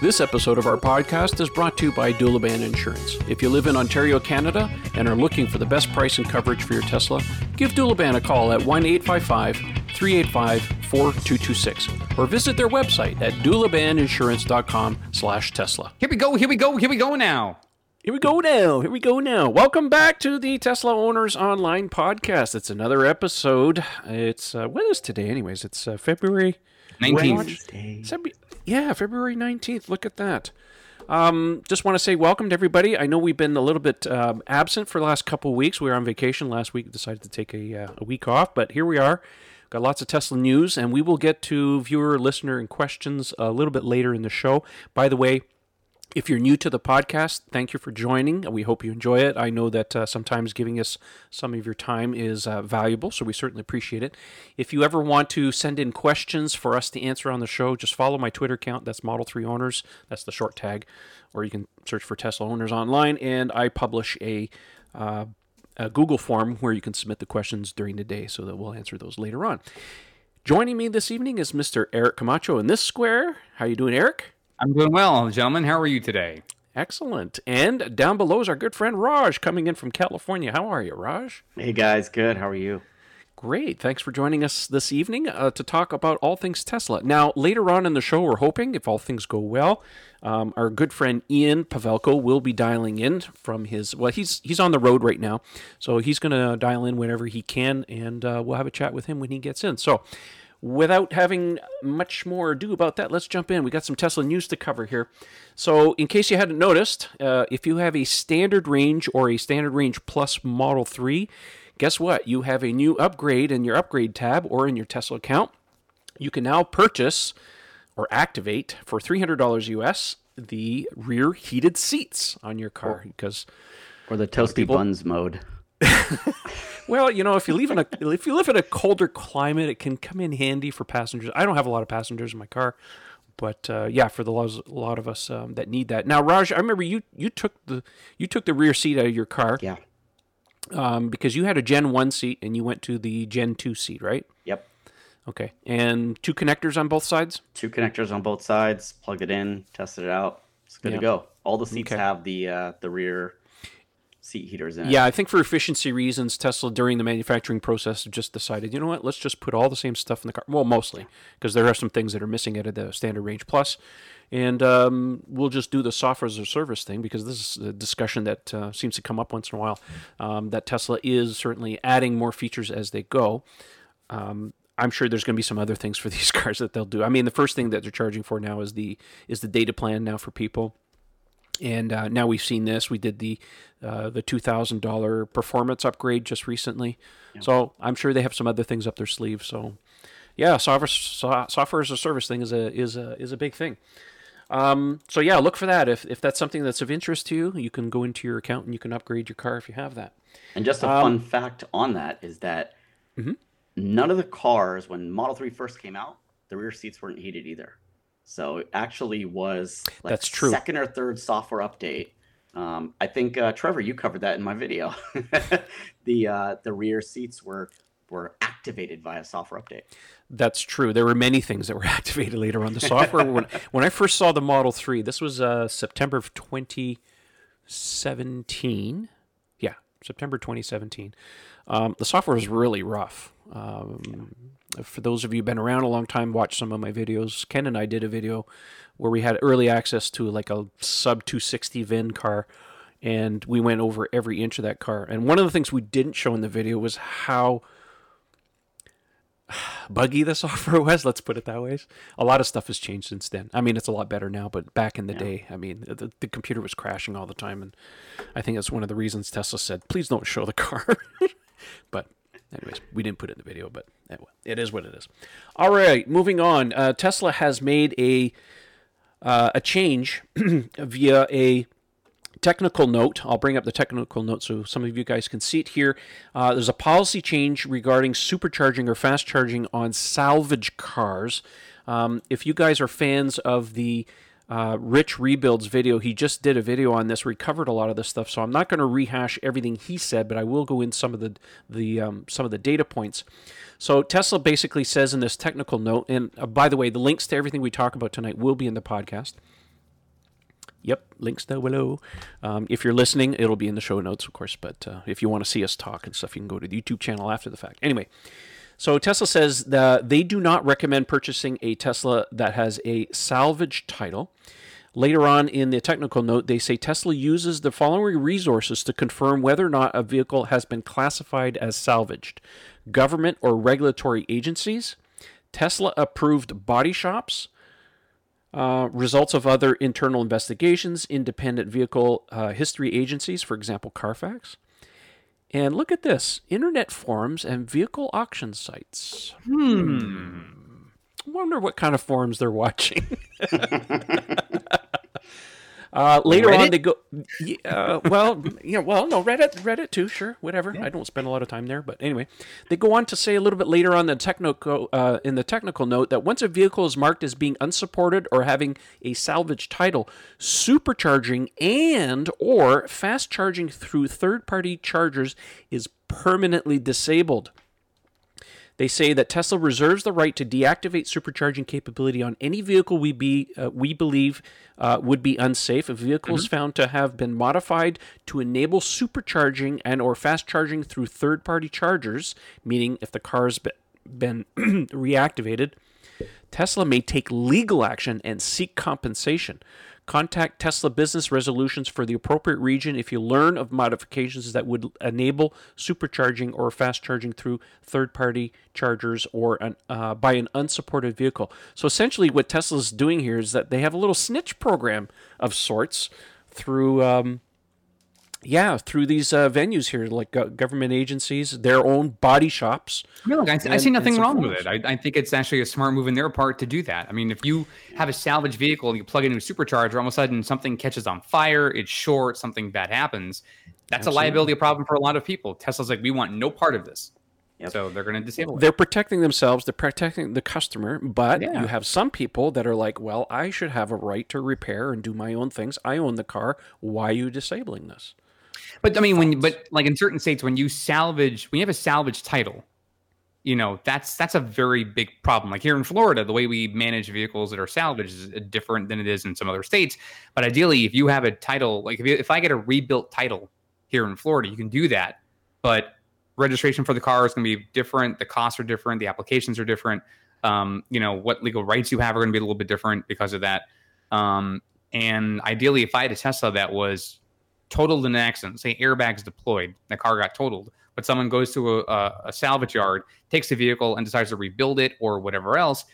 This episode of our podcast is brought to you by Doulaban Insurance. If you live in Ontario, Canada, and are looking for the best price and coverage for your Tesla, give Doulaban a call at 1 855 385 4226 or visit their website at doulabaninsurance.com slash Tesla. Here we go, here we go, here we go now. Here we go now. Here we go now. Welcome back to the Tesla Owners Online Podcast. It's another episode. It's, uh, what is today, anyways? It's uh, February 19th. Yeah, February 19th. Look at that. Um, just want to say welcome to everybody. I know we've been a little bit um, absent for the last couple weeks. We were on vacation last week, decided to take a, uh, a week off, but here we are. Got lots of Tesla news, and we will get to viewer, listener, and questions a little bit later in the show. By the way, if you're new to the podcast, thank you for joining. We hope you enjoy it. I know that uh, sometimes giving us some of your time is uh, valuable, so we certainly appreciate it. If you ever want to send in questions for us to answer on the show, just follow my Twitter account. That's Model 3 Owners. That's the short tag. Or you can search for Tesla Owners online, and I publish a, uh, a Google form where you can submit the questions during the day so that we'll answer those later on. Joining me this evening is Mr. Eric Camacho in this square. How you doing, Eric? I'm doing well, gentlemen. How are you today? Excellent. And down below is our good friend Raj coming in from California. How are you, Raj? Hey guys, good. How are you? Great. Thanks for joining us this evening uh, to talk about all things Tesla. Now, later on in the show, we're hoping, if all things go well, um, our good friend Ian Pavelko will be dialing in from his. Well, he's he's on the road right now, so he's going to dial in whenever he can, and uh, we'll have a chat with him when he gets in. So, without having much more ado about that, let's jump in. We got some Tesla news to cover here. So, in case you hadn't noticed, uh, if you have a standard range or a standard range plus Model 3, guess what? You have a new upgrade in your upgrade tab or in your Tesla account. You can now purchase or activate for $300 US the rear heated seats on your car because Or the toasty people- buns mode. Well, you know, if you live in a if you live in a colder climate, it can come in handy for passengers. I don't have a lot of passengers in my car, but uh, yeah, for the lots, a lot of us um, that need that. Now, Raj, I remember you you took the you took the rear seat out of your car Yeah. um, because you had a Gen One seat and you went to the Gen Two seat, right? Yep. Okay, and two connectors on both sides. Two connectors on both sides. Plugged it in. Tested it out. It's good Yeah. to go. All the seats Okay. have the uh, the rear seat heaters in. Yeah, I think for efficiency reasons, Tesla during the manufacturing process just decided, you know what, let's just put all the same stuff in the car. Well, mostly because there are some things that are missing out of the standard range plus, and um, we'll just do the software as a service thing because this is a discussion that uh, seems to come up once in a while. Um, that Tesla is certainly adding more features as they go. Um, I'm sure there's going to be some other things for these cars that they'll do. I mean, the first thing that they're charging for now is the is the data plan now for people and uh, now we've seen this. We did the uh, the two thousand dollar performance upgrade just recently, so I'm sure they have some other things up their sleeve. So, yeah, software so, software as a service thing is a is a is a big thing. Um, so yeah, look for that. If if that's something that's of interest to you, you can go into your account and you can upgrade your car if you have that. And just a Um, fun fact on that is that Mhm. none of the cars when Model 3 first came out, the rear seats weren't heated either. So it actually was like That's true. second or third software update. Um, I think uh, Trevor, you covered that in my video. the uh, the rear seats were were activated via software update. That's true. There were many things that were activated later on. The software when when I first saw the Model Three, this was uh, September of 2017. Yeah, September 2017. Um, the software was really rough. Um, For those of you who've been around a long time, watch some of my videos. Ken and I did a video where we had early access to like a sub 260 VIN car, and we went over every inch of that car. And one of the things we didn't show in the video was how buggy the software was. Let's put it that way. A lot of stuff has changed since then. I mean, it's a lot better now, but back in the day, I mean, the, the computer was crashing all the time, and I think that's one of the reasons Tesla said, "Please don't show the car." but, anyways, we didn't put it in the video, but it is what it is. All right, moving on. Uh, Tesla has made a uh, a change via a technical note. I'll bring up the technical note so some of you guys can see it here. Uh, there's a policy change regarding supercharging or fast charging on salvage cars. Um, if you guys are fans of the uh, Rich Rebuilds video, he just did a video on this recovered a lot of this stuff. So I'm not going to rehash everything he said, but I will go in some of the the um, some of the data points. So Tesla basically says in this technical note, and uh, by the way, the links to everything we talk about tonight will be in the podcast. Yep, links down below. Um, if you're listening, it'll be in the show notes, of course. But uh, if you want to see us talk and stuff, you can go to the YouTube channel after the fact. Anyway, so Tesla says that they do not recommend purchasing a Tesla that has a salvage title. Later on in the technical note, they say Tesla uses the following resources to confirm whether or not a vehicle has been classified as salvaged government or regulatory agencies, Tesla approved body shops, uh, results of other internal investigations, independent vehicle uh, history agencies, for example, Carfax. And look at this internet forums and vehicle auction sites. Hmm. Wonder what kind of forums they're watching. Uh, later Reddit? on, they go. Uh, well, yeah, well, no, Reddit, Reddit too, sure, whatever. Yeah. I don't spend a lot of time there, but anyway, they go on to say a little bit later on the technical uh, in the technical note that once a vehicle is marked as being unsupported or having a salvage title, supercharging and or fast charging through third-party chargers is permanently disabled. They say that Tesla reserves the right to deactivate supercharging capability on any vehicle we be uh, we believe uh, would be unsafe. If vehicle mm-hmm. is found to have been modified to enable supercharging and or fast charging through third-party chargers, meaning if the car has been reactivated, Tesla may take legal action and seek compensation. Contact Tesla Business Resolutions for the appropriate region if you learn of modifications that would enable supercharging or fast charging through third party chargers or an, uh, by an unsupported vehicle. So essentially, what Tesla's doing here is that they have a little snitch program of sorts through um, yeah, through these uh, venues here, like uh, government agencies, their own body shops. I, I, and, I see nothing wrong with it. I, I, think it's actually a smart move in their part to do that. I mean, if you have a salvage vehicle, and you plug it into a supercharger, all of a sudden something catches on fire, it's short, something bad happens. That's Absolutely. a liability problem for a lot of people. Tesla's like, we want no part of this. Yep. So they're going to disable it. They're protecting themselves, they're protecting the customer, but yeah. you have some people that are like, well, I should have a right to repair and do my own things. I own the car. Why are you disabling this? But I mean, when but like in certain states, when you salvage, when you have a salvage title, you know that's that's a very big problem. Like here in Florida, the way we manage vehicles that are salvaged is different than it is in some other states. But ideally, if you have a title, like if you, if I get a rebuilt title here in Florida, you can do that. But registration for the car is going to be different. The costs are different. The applications are different. Um, you know what legal rights you have are going to be a little bit different because of that. Um, and ideally, if I had a Tesla that was totaled in an accident, say airbags deployed, the car got totaled, but someone goes to a, a, salvage yard, takes the vehicle, and decides to rebuild it or whatever else,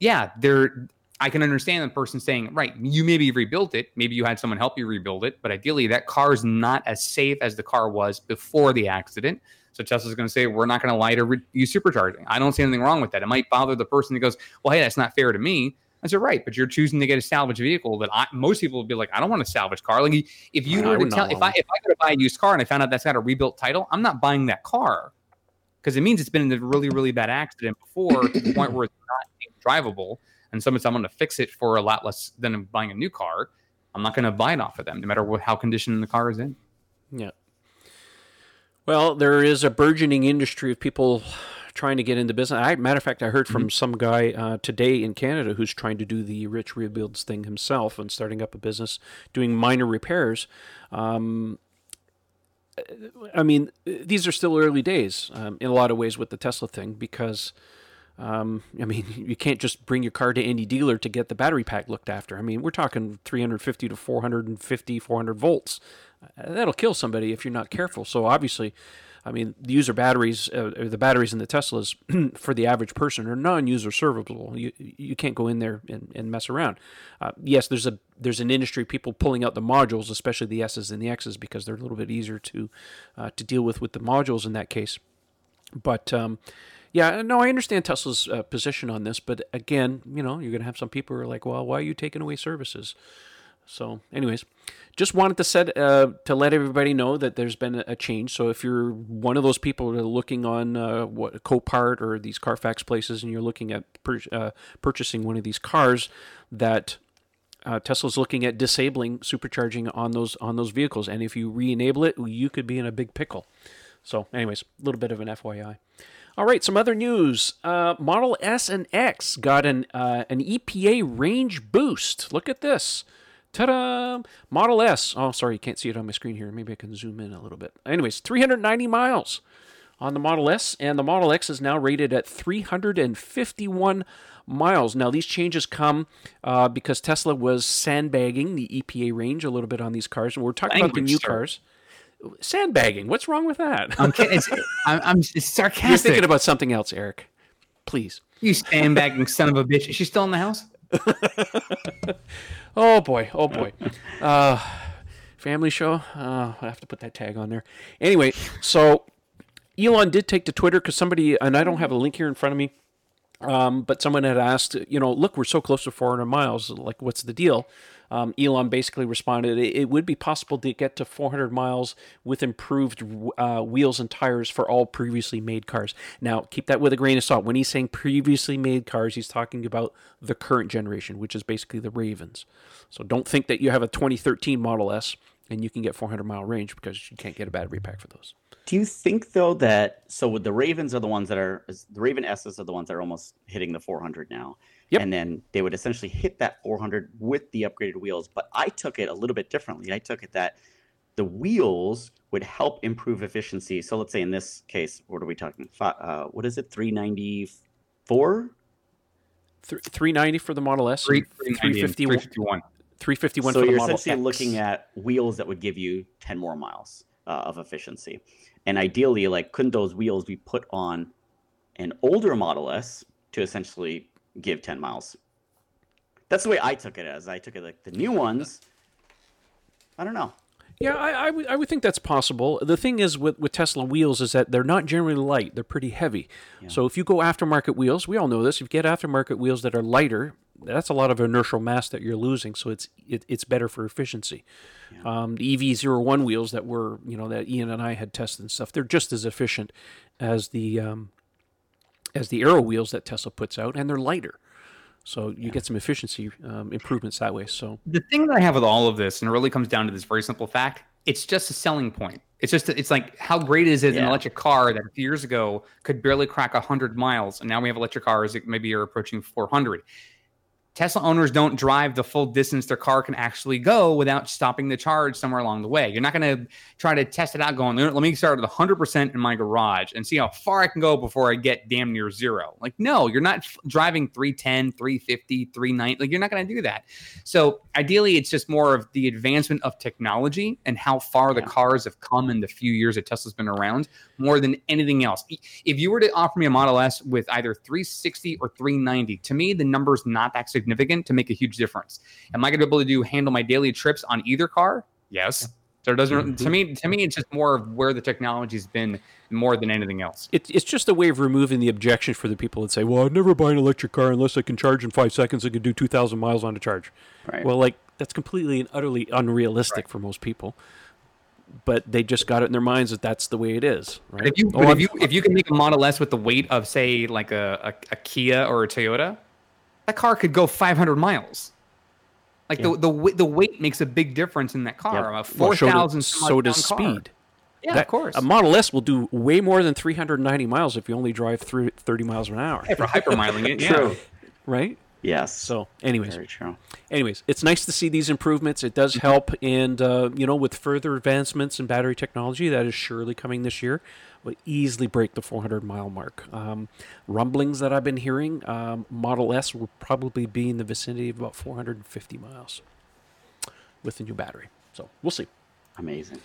yeah, there. I can understand the person saying, right, you maybe rebuilt it, maybe you had someone help you rebuild it, but ideally that car is not as safe as the car was before the accident. So Tesla's going to say, we're not going to lie to re- use supercharging. I don't see anything wrong with that. It might bother the person who goes, well, hey, that's not fair to me. I said, right, but you're choosing to get a salvage vehicle that I, most people would be like, I don't want a salvage car. Like if you were to tell, if I if I could buy a used car and I found out that's got a rebuilt title, I'm not buying that car because it means it's been in a really really bad accident before to the point where it's not drivable. And said, I'm going to fix it for a lot less than buying a new car. I'm not going to buy it off of them, no matter what, how conditioned the car is in. Yeah. Well, there is a burgeoning industry of people trying to get into business. I, matter of fact, I heard from mm-hmm. some guy uh, today in Canada who's trying to do the rich rebuilds thing himself and starting up a business doing minor repairs. Um, I mean, these are still early days um, in a lot of ways with the Tesla thing because. Um, I mean, you can't just bring your car to any dealer to get the battery pack looked after. I mean, we're talking 350 to 450, 400 volts. Uh, that'll kill somebody if you're not careful. So obviously, I mean, the user batteries, uh, the batteries in the Teslas for the average person are non-user serviceable. You you can't go in there and, and mess around. Uh, yes, there's a there's an industry people pulling out the modules, especially the S's and the X's, because they're a little bit easier to uh, to deal with with the modules in that case. But um, yeah, no, I understand Tesla's uh, position on this, but again, you know, you're going to have some people who are like, well, why are you taking away services? So, anyways, just wanted to set uh, to let everybody know that there's been a change. So, if you're one of those people that are looking on uh, what Copart or these Carfax places, and you're looking at pur- uh, purchasing one of these cars, that uh, Tesla's looking at disabling supercharging on those on those vehicles, and if you re-enable it, you could be in a big pickle. So, anyways, a little bit of an FYI. All right, some other news. Uh, Model S and X got an uh, an EPA range boost. Look at this. Ta-da! Model S. Oh, sorry, you can't see it on my screen here. Maybe I can zoom in a little bit. Anyways, 390 miles on the Model S, and the Model X is now rated at 351 miles. Now, these changes come uh, because Tesla was sandbagging the EPA range a little bit on these cars, and we're talking about the new sir. cars. Sandbagging. What's wrong with that? I'm kidding. It's, I'm, I'm it's You're thinking about something else, Eric. Please. you sandbagging son of a bitch. Is she still in the house? Oh boy, oh boy. Uh, family show. Uh, I have to put that tag on there. Anyway, so Elon did take to Twitter because somebody, and I don't have a link here in front of me, um, but someone had asked, you know, look, we're so close to 400 miles. Like, what's the deal? Um, Elon basically responded, it, would be possible to get to 400 miles with improved uh, wheels and tires for all previously made cars. Now, keep that with a grain of salt. When he's saying previously made cars, he's talking about the current generation, which is basically the Ravens. So don't think that you have a 2013 Model S and you can get 400 mile range because you can't get a battery pack for those. Do you think though that so with the Ravens are the ones that are the Raven S's are the ones that are almost hitting the 400 now, Yep. and then they would essentially hit that 400 with the upgraded wheels. But I took it a little bit differently. I took it that the wheels would help improve efficiency. So let's say in this case, what are we talking? Fi- Uh, what is it? 394. Th- 390 for the Model S, Three, and 350, 351, 351 so for the you're Model essentially X. looking at wheels that would give you 10 more miles uh, of efficiency and ideally like couldn't those wheels be put on an older model s to essentially give 10 miles that's the way i took it as i took it like the new ones i don't know Yeah, I, I, would, would think that's possible. The thing is with, with Tesla wheels is that they're not generally light; they're pretty heavy. So if you go aftermarket wheels, we all know this. If you get aftermarket wheels that are lighter, that's a lot of inertial mass that you're losing. So it's it, it's better for efficiency. Um, the EV01 wheels that were you know that Ian and I had tested and stuff, they're just as efficient as the um, as the Aero wheels that Tesla puts out, and they're lighter. So you get some efficiency um, improvements that way. So the thing that I have with all of this, and it really comes down to this very simple fact: it's just a selling point. It's just it's like how great is it an electric car that a few years ago could barely crack hundred miles, and now we have electric cars that maybe are approaching four hundred. Tesla owners don't drive the full distance their car can actually go without stopping the charge somewhere along the way. You're not going to try to test it out going, let me start at 100% in my garage and see how far I can go before I get damn near zero. Like, no, you're not driving 310, 350, 390. Like, you're not going to do that. So, ideally, it's just more of the advancement of technology and how far the cars have come in the few years that Tesla's been around more than anything else. If you were to offer me a Model S with either 360 or 390, to me, the number's not that significant to make a huge difference. Am I going to be able to do handle my daily trips on either car? Yes. So it doesn't to mm-hmm. me to me it's just more of where the technology's been more than anything else. it, it's just a way of removing the objection for the people that say, "Well, I'd never buy an electric car unless I can charge in five seconds and can do two thousand miles on a charge." right Well, like that's completely and utterly unrealistic for most people. But they just got it in their minds that that's the way it is, right? If you Oh, if you if you can make a Model S with the weight of say like a, a, a Kia or a Toyota, that car could go 500 miles. Like Yeah. the the weight- the weight makes a big difference in that car. Yep. A well, so, do- thousand so does speed. Yeah, That- of course. A Model S will do way more than 390 miles if you only drive through 30 miles an hour, Yeah, for hypermiling it. Yeah. true right? Yes So, anyways, very true anyways, it's nice to see these improvements. It does help, and uh, you know, with further advancements in battery technology, that is surely coming this year. Will easily break the 400 mile mark. Um, rumblings that I've been hearing, um, Model S will probably be in the vicinity of about 450 miles with the new battery. So we'll see. amazing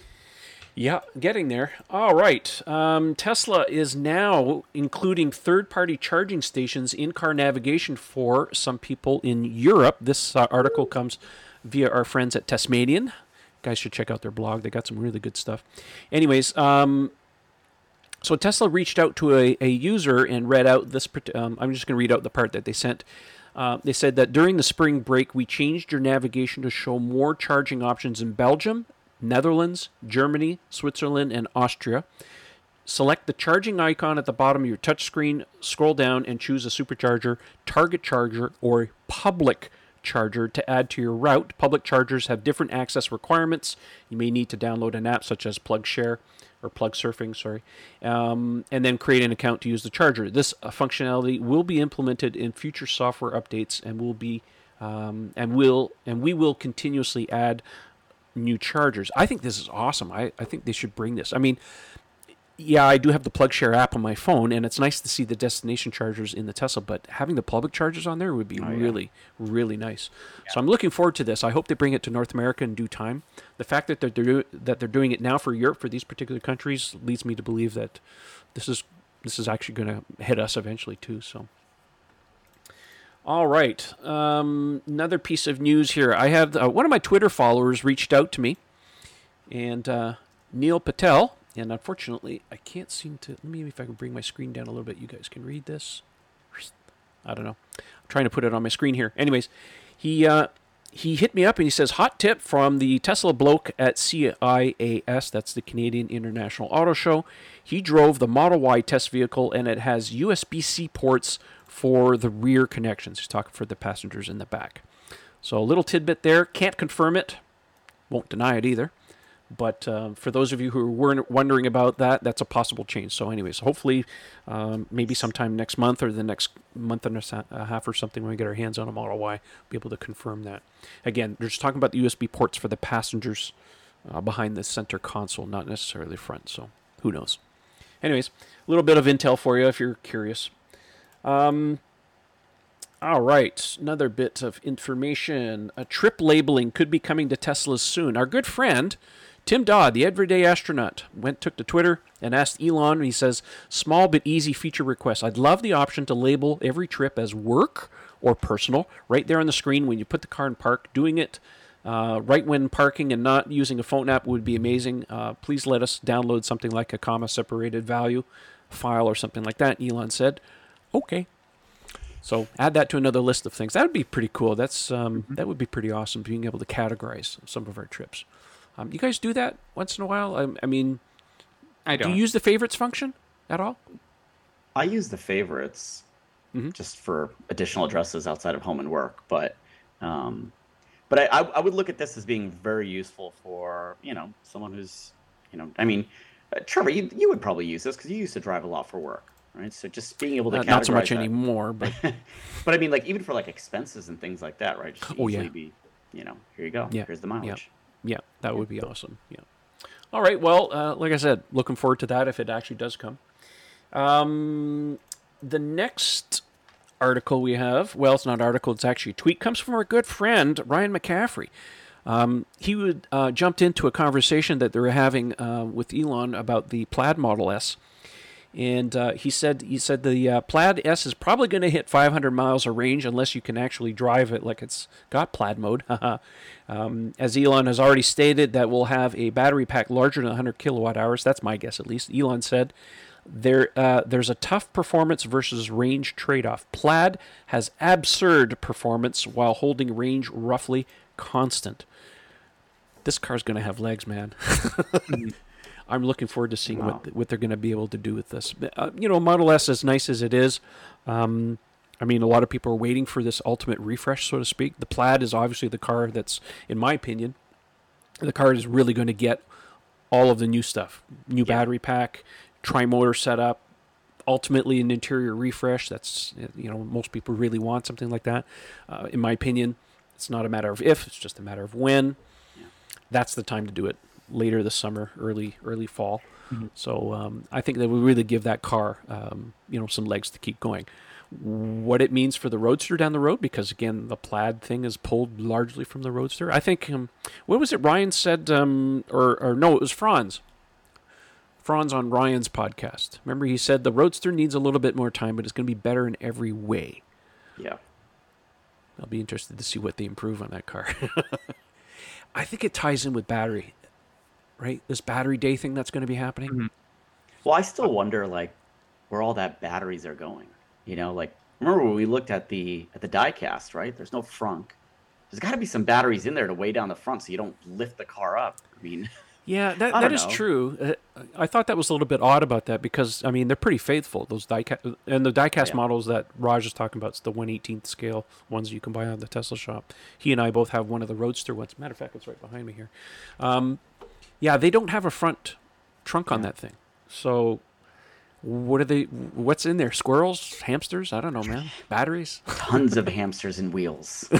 Yeah, getting there. All right. Um, Tesla is now including third party charging stations in car navigation for some people in Europe. This uh, article comes via our friends at Tesmanian. Guys should check out their blog. They got some really good stuff. Anyways, um, so Tesla reached out to a, a user and read out this. Um, I'm just going to read out the part that they sent. Uh, they said that during the spring break, we changed your navigation to show more charging options in Belgium, Netherlands, Germany, Switzerland, and Austria. Select the charging icon at the bottom of your touchscreen, scroll down, and choose a supercharger, target charger, or public charger to add to your route. Public chargers have different access requirements. You may need to download an app such as PlugShare or Plug Surfing, sorry, um, and then create an account to use the charger. This uh, functionality will be implemented in future software updates and will be um, and will and we will continuously add new chargers. I think this is awesome. I, I think they should bring this. I mean, yeah, I do have the PlugShare app on my phone, and it's nice to see the destination chargers in the Tesla. But having the public chargers on there would be Oh, yeah. really, really nice. So I'm looking forward to this. I hope they bring it to North America in due time. The fact that they're do- that they're doing it now for Europe for these particular countries leads me to believe that this is this is actually going to hit us eventually too. So. All right. Um, another piece of news here. I had uh, one of my Twitter followers reached out to me, and uh, Neil Patel. And unfortunately, I can't seem to. Let me if I can bring my screen down a little bit. You guys can read this. I don't know. I'm trying to put it on my screen here. Anyways, he uh, he hit me up and he says, "Hot tip from the Tesla bloke at CIAS. That's the Canadian International Auto Show. He drove the Model Y test vehicle, and it has USB-C ports for the rear connections. He's talking for the passengers in the back. So a little tidbit there. Can't confirm it. Won't deny it either. But uh, for those of you who were wondering about that, that's a possible change. So, anyways, hopefully, um, maybe sometime next month or the next month and a half or something, when we get our hands on a Model Y, be able to confirm that. Again, they're just talking about the USB ports for the passengers uh, behind the center console, not necessarily front. So, who knows? Anyways, a little bit of intel for you if you're curious. Um, all right, another bit of information. A trip labeling could be coming to Teslas soon. Our good friend Tim Dodd, the everyday astronaut, went took to Twitter and asked Elon. And he says, "Small but easy feature request. I'd love the option to label every trip as work or personal right there on the screen when you put the car in park. Doing it." Uh, right when parking and not using a phone app would be amazing. Uh, please let us download something like a comma separated value file or something like that. Elon said, "Okay." So add that to another list of things. That would be pretty cool. That's um, that would be pretty awesome. Being able to categorize some of our trips. Um, you guys do that once in a while. I, I mean, I do don't. you use the favorites function at all? I use the favorites Mhm. just for additional addresses outside of home and work, but um, but I, I I would look at this as being very useful for you know someone who's you know I mean uh, Trevor you you would probably use this because you used to drive a lot for work right so just being able to Uh, not so much that. anymore, but but I mean like even for like expenses and things like that right just Oh, yeah. be you know here you go Yeah, here's the mileage yeah, that would be awesome. Yeah. All right. Well, uh, like I said, looking forward to that if it actually does come. Um, the next article we have, well, it's not an article, it's actually a tweet, comes from our good friend Ryan McCaffrey. Um, he would uh, jumped into a conversation that they were having uh, with Elon about the Plaid Model S, and uh, he said he said the uh, Plaid S is probably going to hit 500 miles of range unless you can actually drive it like it's got Plaid mode. um, as Elon has already stated, that we'll have a battery pack larger than 100 kilowatt hours. That's my guess, at least. Elon said there uh, there's a tough performance versus range trade-off. Plaid has absurd performance while holding range roughly constant. This car's going to have legs, man. I'm looking forward to seeing Wow. what what they're going to be able to do with this. Uh, you know, Model S, as nice as it is, um, I mean, a lot of people are waiting for this ultimate refresh, so to speak. The Plaid is obviously the car that's, in my opinion, the car is really going to get all of the new stuff: new Yeah. battery pack, tri-motor setup, ultimately an interior refresh. That's you know most people really want something like that. Uh, in my opinion, it's not a matter of if; it's just a matter of when. Yeah. That's the time to do it. Later this summer, early early fall. Mhm. So um, I think that would really give that car um, you know some legs to keep going. What it means for the Roadster down the road, because again, the Plaid thing is pulled largely from the Roadster. I think um, what was it Ryan said, um, or or no, it was Franz. Franz on Ryan's podcast. Remember, he said the Roadster needs a little bit more time, but it's going to be better in every way. yeah I'll be interested to see what they improve on that car. I think it ties in with battery, right? This battery day thing that's going to be happening. Mhm. Well, I still wonder like where all that batteries are going. You know, like remember when we looked at the at the diecast, right? There's no frunk. There's got to be some batteries in there to weigh down the front so you don't lift the car up. I mean, Yeah, that, I that don't is know. true. Uh, I thought that was a little bit odd about that because I mean they're pretty faithful. Those diecast and the diecast Yeah. models that Raj is talking about, it's the 1/18th scale ones you can buy on the Tesla shop. He and I both have one of the Roadster ones. Matter of fact, it's right behind me here. Um, yeah, they don't have a front trunk on Yeah. that thing, so What are they? What's in there? Squirrels, hamsters? I don't know, man. Batteries. Tons of hamsters and wheels.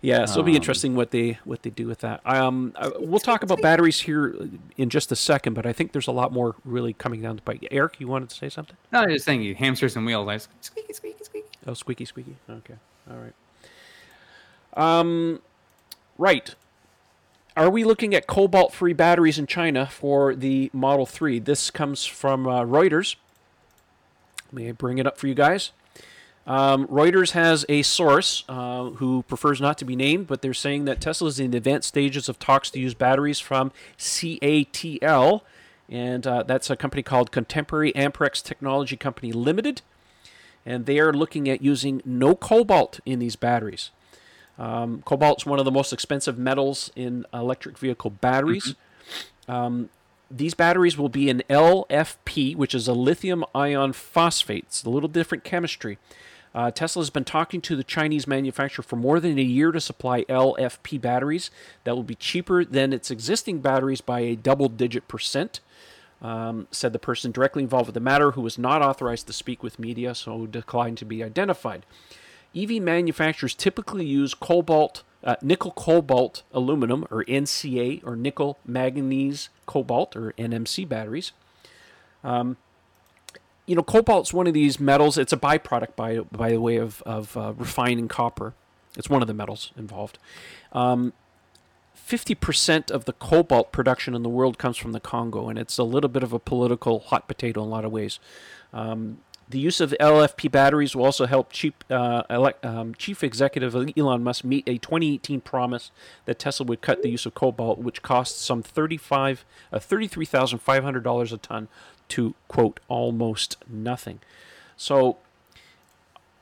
Yeah, so it'll be interesting what they what they do with that. Um, uh, we'll talk about batteries here in just a second, but I think there's a lot more really coming down the bite. Eric, you wanted to say something? No, I was saying you hamsters and wheels. I squeaky, squeaky, squeaky. Oh, squeaky, squeaky. Okay, all right. Um, right. Are we looking at cobalt-free batteries in China for the Model Three? This comes from uh, Reuters. May I bring it up for you guys? Um, Reuters has a source uh, who prefers not to be named, but they're saying that Tesla is in the advanced stages of talks to use batteries from CATL, and uh, that's a company called Contemporary Amperex Technology Company Limited, and they are looking at using no cobalt in these batteries. Um, cobalt is one of the most expensive metals in electric vehicle batteries. Um, these batteries will be an LFP, which is a lithium ion phosphate. It's a little different chemistry. Uh, Tesla has been talking to the Chinese manufacturer for more than a year to supply LFP batteries that will be cheaper than its existing batteries by a double digit percent. Um, said the person directly involved with the matter who was not authorized to speak with media, so declined to be identified. EV manufacturers typically use cobalt, uh, nickel cobalt aluminum, or NCA, or nickel manganese cobalt, or NMC batteries. Um, you know, cobalt's one of these metals. It's a byproduct, by by the way of of uh, refining copper. It's one of the metals involved. Um, 50% of the cobalt production in the world comes from the Congo, and it's a little bit of a political hot potato in a lot of ways. Um, the use of LFP batteries will also help chief, uh, elect, um, chief executive Elon Musk meet a 2018 promise that Tesla would cut the use of cobalt, which costs some 35, uh, $33,500 a ton, to quote almost nothing. So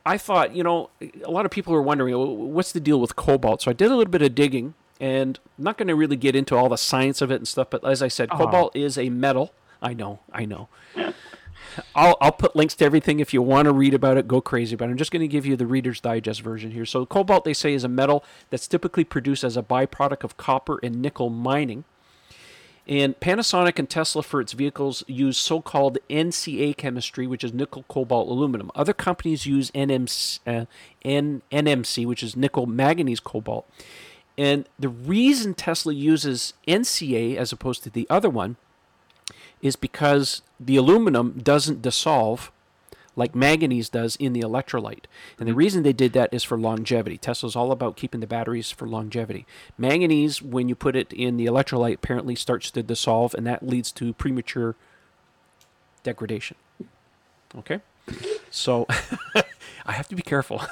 I thought, you know, a lot of people are wondering what's the deal with cobalt. So I did a little bit of digging, and I'm not going to really get into all the science of it and stuff. But as I said, cobalt is a metal. I know, I know. I'll, I'll put links to everything if you want to read about it. Go crazy, but I'm just going to give you the Reader's Digest version here. So, cobalt, they say, is a metal that's typically produced as a byproduct of copper and nickel mining. And Panasonic and Tesla for its vehicles use so called NCA chemistry, which is nickel, cobalt, aluminum. Other companies use NMC, uh, N, NMC, which is nickel, manganese, cobalt. And the reason Tesla uses NCA as opposed to the other one is because the aluminum doesn't dissolve like manganese does in the electrolyte. And the mm-hmm. reason they did that is for longevity. Tesla's all about keeping the batteries for longevity. Manganese, when you put it in the electrolyte, apparently starts to dissolve, and that leads to premature degradation. Okay? So I have to be careful.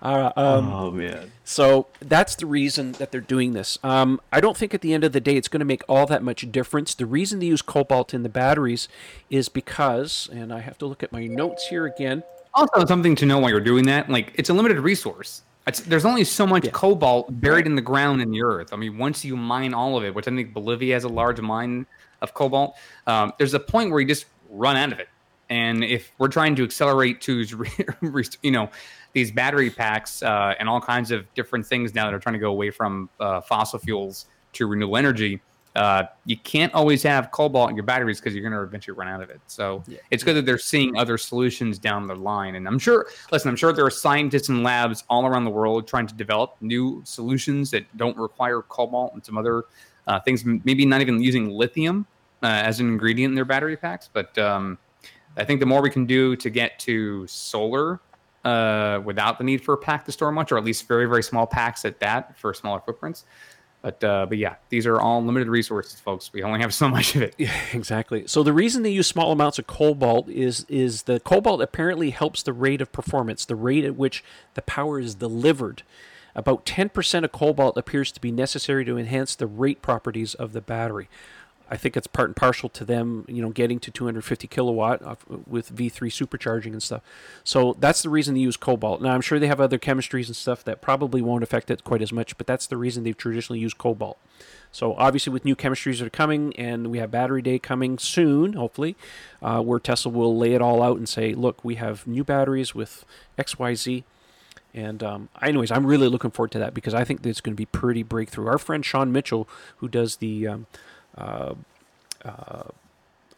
Uh, um, oh man! So that's the reason that they're doing this. Um, I don't think at the end of the day it's going to make all that much difference. The reason they use cobalt in the batteries is because, and I have to look at my notes here again. Also, something to know while you're doing that, like it's a limited resource. It's, there's only so much yeah. cobalt buried in the ground in the earth. I mean, once you mine all of it, which I think Bolivia has a large mine of cobalt, um, there's a point where you just run out of it. And if we're trying to accelerate to, you know, these battery packs uh, and all kinds of different things now that are trying to go away from uh, fossil fuels to renewable energy. Uh, you can't always have cobalt in your batteries because you're going to eventually run out of it. So yeah. it's good that they're seeing other solutions down the line. And I'm sure, listen, I'm sure there are scientists and labs all around the world trying to develop new solutions that don't require cobalt and some other uh, things, maybe not even using lithium uh, as an ingredient in their battery packs. But um, I think the more we can do to get to solar uh, without the need for a pack to store much, or at least very very small packs at that for smaller footprints. But uh, but yeah, these are all limited resources, folks. We only have so much of it. Yeah, exactly. So the reason they use small amounts of cobalt is is the cobalt apparently helps the rate of performance, the rate at which the power is delivered. About 10% of cobalt appears to be necessary to enhance the rate properties of the battery. I think it's part and partial to them, you know, getting to 250 kilowatt with V3 supercharging and stuff. So that's the reason they use cobalt. Now I'm sure they have other chemistries and stuff that probably won't affect it quite as much, but that's the reason they've traditionally used cobalt. So obviously, with new chemistries that are coming, and we have Battery Day coming soon, hopefully, uh, where Tesla will lay it all out and say, "Look, we have new batteries with X, Y, Z." And um, anyways, I'm really looking forward to that because I think it's going to be pretty breakthrough. Our friend Sean Mitchell, who does the um,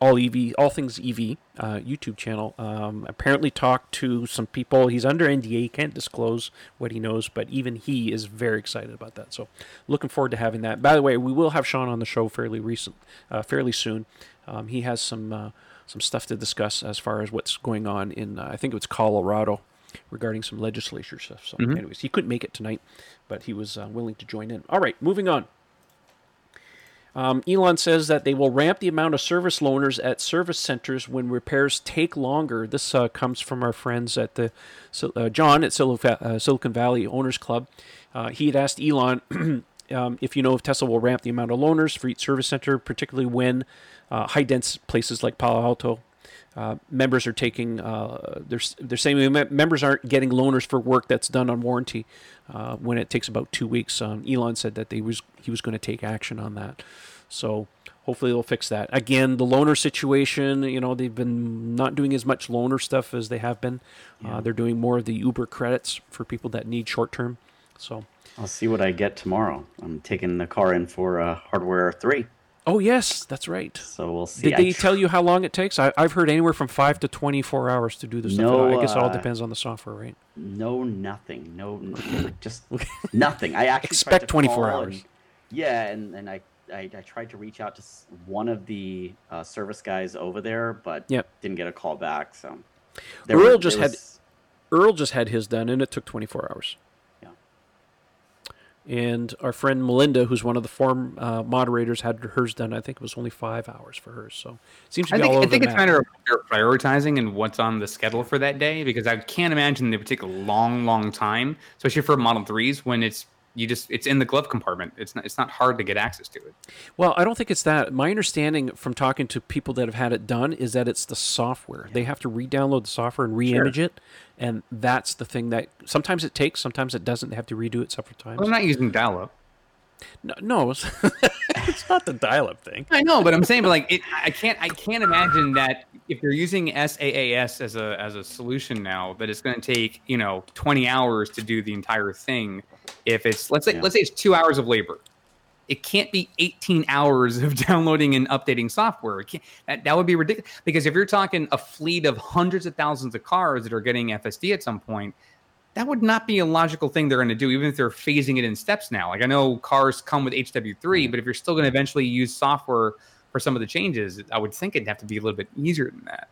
all EV, all things EV uh, YouTube channel. Um, apparently, talked to some people. He's under NDA, can't disclose what he knows, but even he is very excited about that. So, looking forward to having that. By the way, we will have Sean on the show fairly recent, uh, fairly soon. Um, he has some uh, some stuff to discuss as far as what's going on in uh, I think it was Colorado regarding some legislature stuff. So, Mhm. anyways, he couldn't make it tonight, but he was uh, willing to join in. All right, moving on. Um, Elon says that they will ramp the amount of service loaners at service centers when repairs take longer. This uh, comes from our friends at the uh, John at uh, Silicon Valley Owners Club. Uh, he had asked Elon um, if you know if Tesla will ramp the amount of loaners for each service center, particularly when uh, high dense places like Palo Alto uh, members are taking uh, they're, they're saying members aren't getting loaners for work that's done on warranty uh, when it takes about two weeks. Um, Elon said that they was he was going to take action on that, so hopefully they'll fix that. Again, the loaner situation, you know, they've been not doing as much loaner stuff as they have been. Uh, they're doing more of the Uber credits for people that need short term. So, I'll see what I get tomorrow. I'm taking the car in for uh, hardware three, oh yes, that's right. so we'll see. Did they tr- tell you how long it takes? I, I've heard anywhere from five to twenty-four hours to do stuff. No, I guess it all uh, depends on the software, right? No, nothing. No, just nothing. I actually Expect to 24 call hours. and- yeah, and, and I, I I tried to reach out to one of the uh, service guys over there, but Yep. didn't get a call back. So Earl was- just there had- was- Earl just had his done, and it took 24 hours. And our friend Melinda, who's one of the form uh, moderators, had hers done. I think it was only five hours for hers. So it seems to I be think, all over I think it's matter of prioritizing and what's on the schedule for that day because I can't imagine they would take a long, long time, especially for Model Threes when it's you just it's in the glove compartment. It's not it's not hard to get access to it. Well, I don't think it's that. My understanding from talking to people that have had it done is that it's the software. They have to re-download the software and re-image it, and that's the thing that sometimes it takes, sometimes it doesn't. They have to redo it several times. Well, I'm not using dial-up. no, no it's, not the dial-up thing. I know, but I'm saying, but like, it, I can't, I can't imagine that if you're using SaaS as a as a solution now, that it's going to take you know 20 hours to do the entire thing. If it's let's say Yeah. let's say it's two hours of labor, it can't be 18 hours of downloading and updating software. That, that would be ridiculous. Because if you're talking a fleet of hundreds of thousands of cars that are getting FSD at some point, that would not be a logical thing they're going to do, even if they're phasing it in steps now. Like I know cars come with HW3, but if you're still going to eventually use software for some of the changes, I would think it'd have to be a little bit easier than that.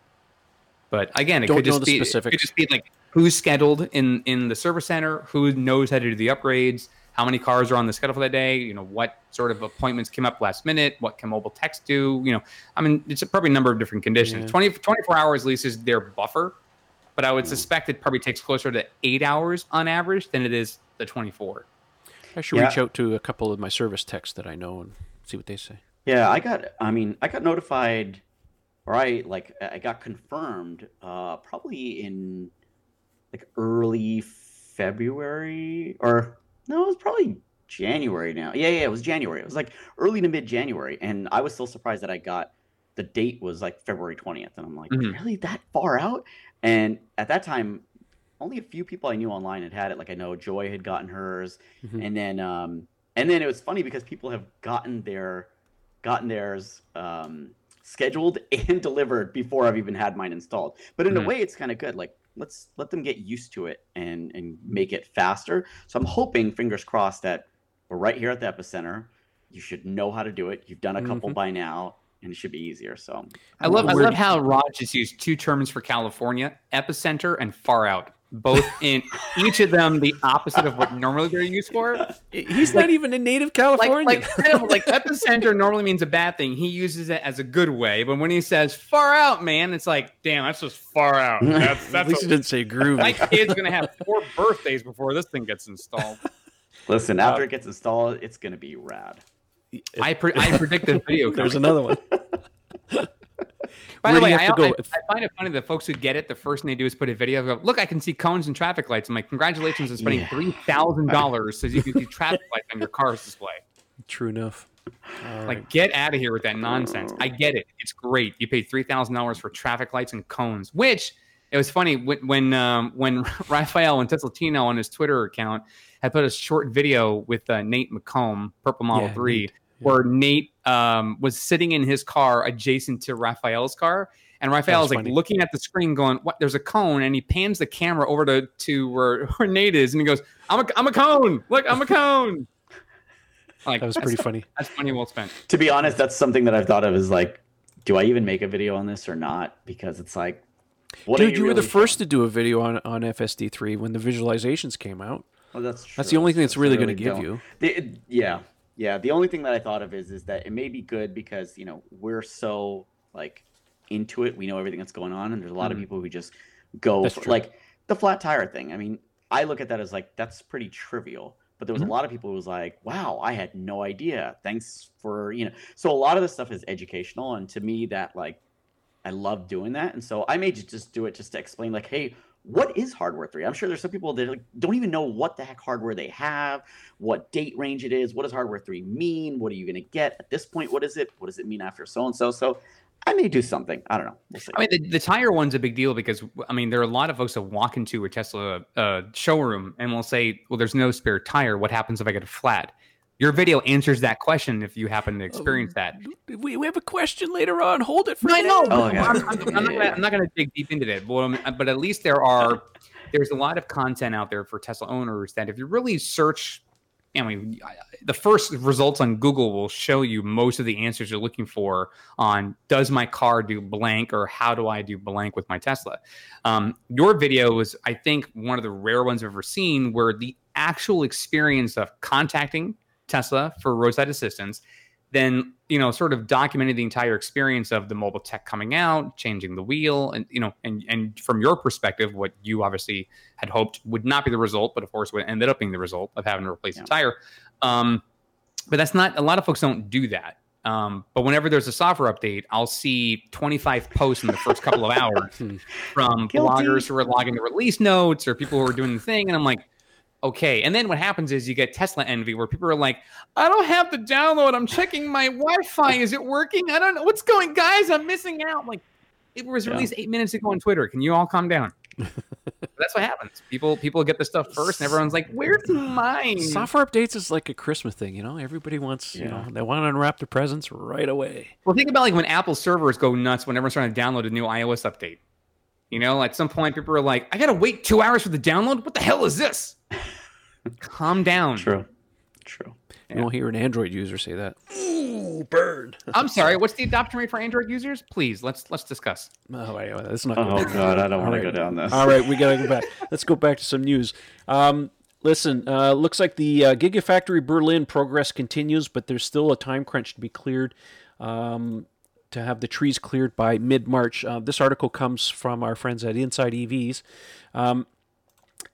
But again, it Don't could just be it could just be like who's scheduled in in the service center, who knows how to do the upgrades, how many cars are on the schedule for that day, you know, what sort of appointments came up last minute, what can mobile text do, you know. I mean, it's a, probably a number of different conditions. Yeah. 20, 24 hours at least is their buffer, but I would suspect it probably takes closer to eight hours on average than it is the 24. I should Yeah. reach out to a couple of my service techs that I know and see what they say. Yeah, I got. I mean, I got notified, or I like, I got confirmed. Uh, probably in like early February, or no, it was probably January now. Yeah, yeah, it was January. It was like early to mid January, and I was still surprised that I got the date was like February twentieth, and I'm like, Mhm. really that far out? And at that time, only a few people I knew online had had it. Like I know Joy had gotten hers, Mhm. and then um, and then it was funny because people have gotten their gotten theirs um, scheduled and delivered before I've even had mine installed. But in Mhm. a way, it's kind of good. Like let's let them get used to it and and make it faster. So I'm hoping, fingers crossed, that we're right here at the epicenter. You should know how to do it. You've done a couple Mhm. by now, and it should be easier. So I love I love how Rod just used two terms for California: epicenter and far out. Both in each of them the opposite of what normally they're used for. He's not even a native Californian. like, kind of like epicenter normally means a bad thing. He uses it as a good way, but when he says far out, man, it's like, damn, that's just far out. That's At least a, he didn't say groovy. my kid's gonna have four birthdays before this thing gets installed. listen, uh, after it gets installed, it's gonna be rad. I pre- I predict the video. There's another one. By Where the way, I? I, I find it funny that folks who get it, the first thing they do is put a video. Go, look, I can see cones and traffic lights. I'm like, congratulations on spending Yeah. three thousand dollars so you can see traffic lights on your car's display. True enough. All Like, right. get out of here with that nonsense. I get it; it's great. You paid three thousand dollars for traffic lights and cones, which it was funny when when um, when Raphael and Teslatino on his Twitter account had put a short video with uh, Nate McComb, Purple Model Yeah, Three. Nate. where Nate um, was sitting in his car adjacent to Raphael's car, and Raphael is like funny. looking at the screen, going, "What? There's a cone," and he pans the camera over to to where, where Nate is, and he goes, "I'm a I'm a cone. Look, I'm a cone." Like That was pretty funny. That's money well spent. To be honest, that's something that I've thought of is like, do I even make a video on this or not? Because it's like, what Dude, you were the really first showing? to do a video on, on FSD3 when the visualizations came out. Well, that's true. That's the only thing that's I really going to give you. The, it- yeah, yeah. The only thing that I thought of is is that it may be good because you know we're so like into it. We know everything that's going on, and there's a lot of Mhm. people who just go for, like the flat tire thing. I mean, I look at that as like that's pretty trivial. But there was Mhm. a lot of people who was like, "Wow, I had no idea. Thanks for you know." So a lot of this stuff is educational, and to me, that like I love doing that, and so I may just do it just to explain, like, hey, what is hardware three? I'm sure there's some people that like, don't even know what the heck hardware they have, what date range it is, what does hardware three mean, what are you going to get at this point? What is it? What does it mean after so and so? So I may do something. I don't know. We'll. I mean, the, the tire one's a big deal because I mean, there are a lot of folks that walk into a Tesla uh, showroom and will say, "Well, there's no spare tire. What happens if I get a flat?" Your video answers that question if you happen to experience that. We, we have a question later on. Hold it for I know. now. Oh, okay. I'm, I'm- I'm not gonna, I'm not going to dig deep into that, but, um, but at least there are there's a lot of content out there for Tesla owners that if you really search, I mean, the first results on Google will show you most of the answers you're looking for on does my car do blank or how do I do blank with my Tesla. Um, your video was, I think, one of the rare ones I've ever seen where the actual experience of contacting Tesla for roadside assistance then you know sort of documenting the entire experience of the mobile tech coming out changing the wheel and you know and and from your perspective what you obviously had hoped would not be the result but of course what ended up being the result of having to replace Yeah. the tire um, but that's not a lot of folks don't do that um, but whenever there's a software update i'll see 25 posts in the first couple of hours Hmm. from Guilty. bloggers who are logging the release notes or people who are doing the thing and i'm like okay and then what happens is you get tesla envy where people are like I don't have to download. I'm checking my Wi-Fi. Is it working? I don't know what's going. Guys, I'm missing out. Like it was Yeah. released eight minutes ago on Twitter. Can you all calm down? That's what happens. People people get the stuff first, and everyone's like, "Where's mine?" Software updates is like a Christmas thing, you know. Everybody wants, you know, they want to unwrap their presents right away. Well, think about like when Apple servers go nuts when everyone's trying to download a new iOS update. You know, at some point, people are like, "I gotta wait two hours for the download. What the hell is this?" Calm down. True. True. You won't hear an Android user say that. Ooh, burn. I'm sorry. What's the adoption rate for Android users? Please let's let's discuss. Oh, wait, wait, that's not. Oh good. God, I don't want All to go down this. All right, we gotta go back. Let's go back to some news. Um, listen, uh, looks like the uh, Gigafactory Berlin progress continues, but there's still a time crunch to be cleared. Um, to have the trees cleared by mid March. Uh, this article comes from our friends at Inside EVs. Um,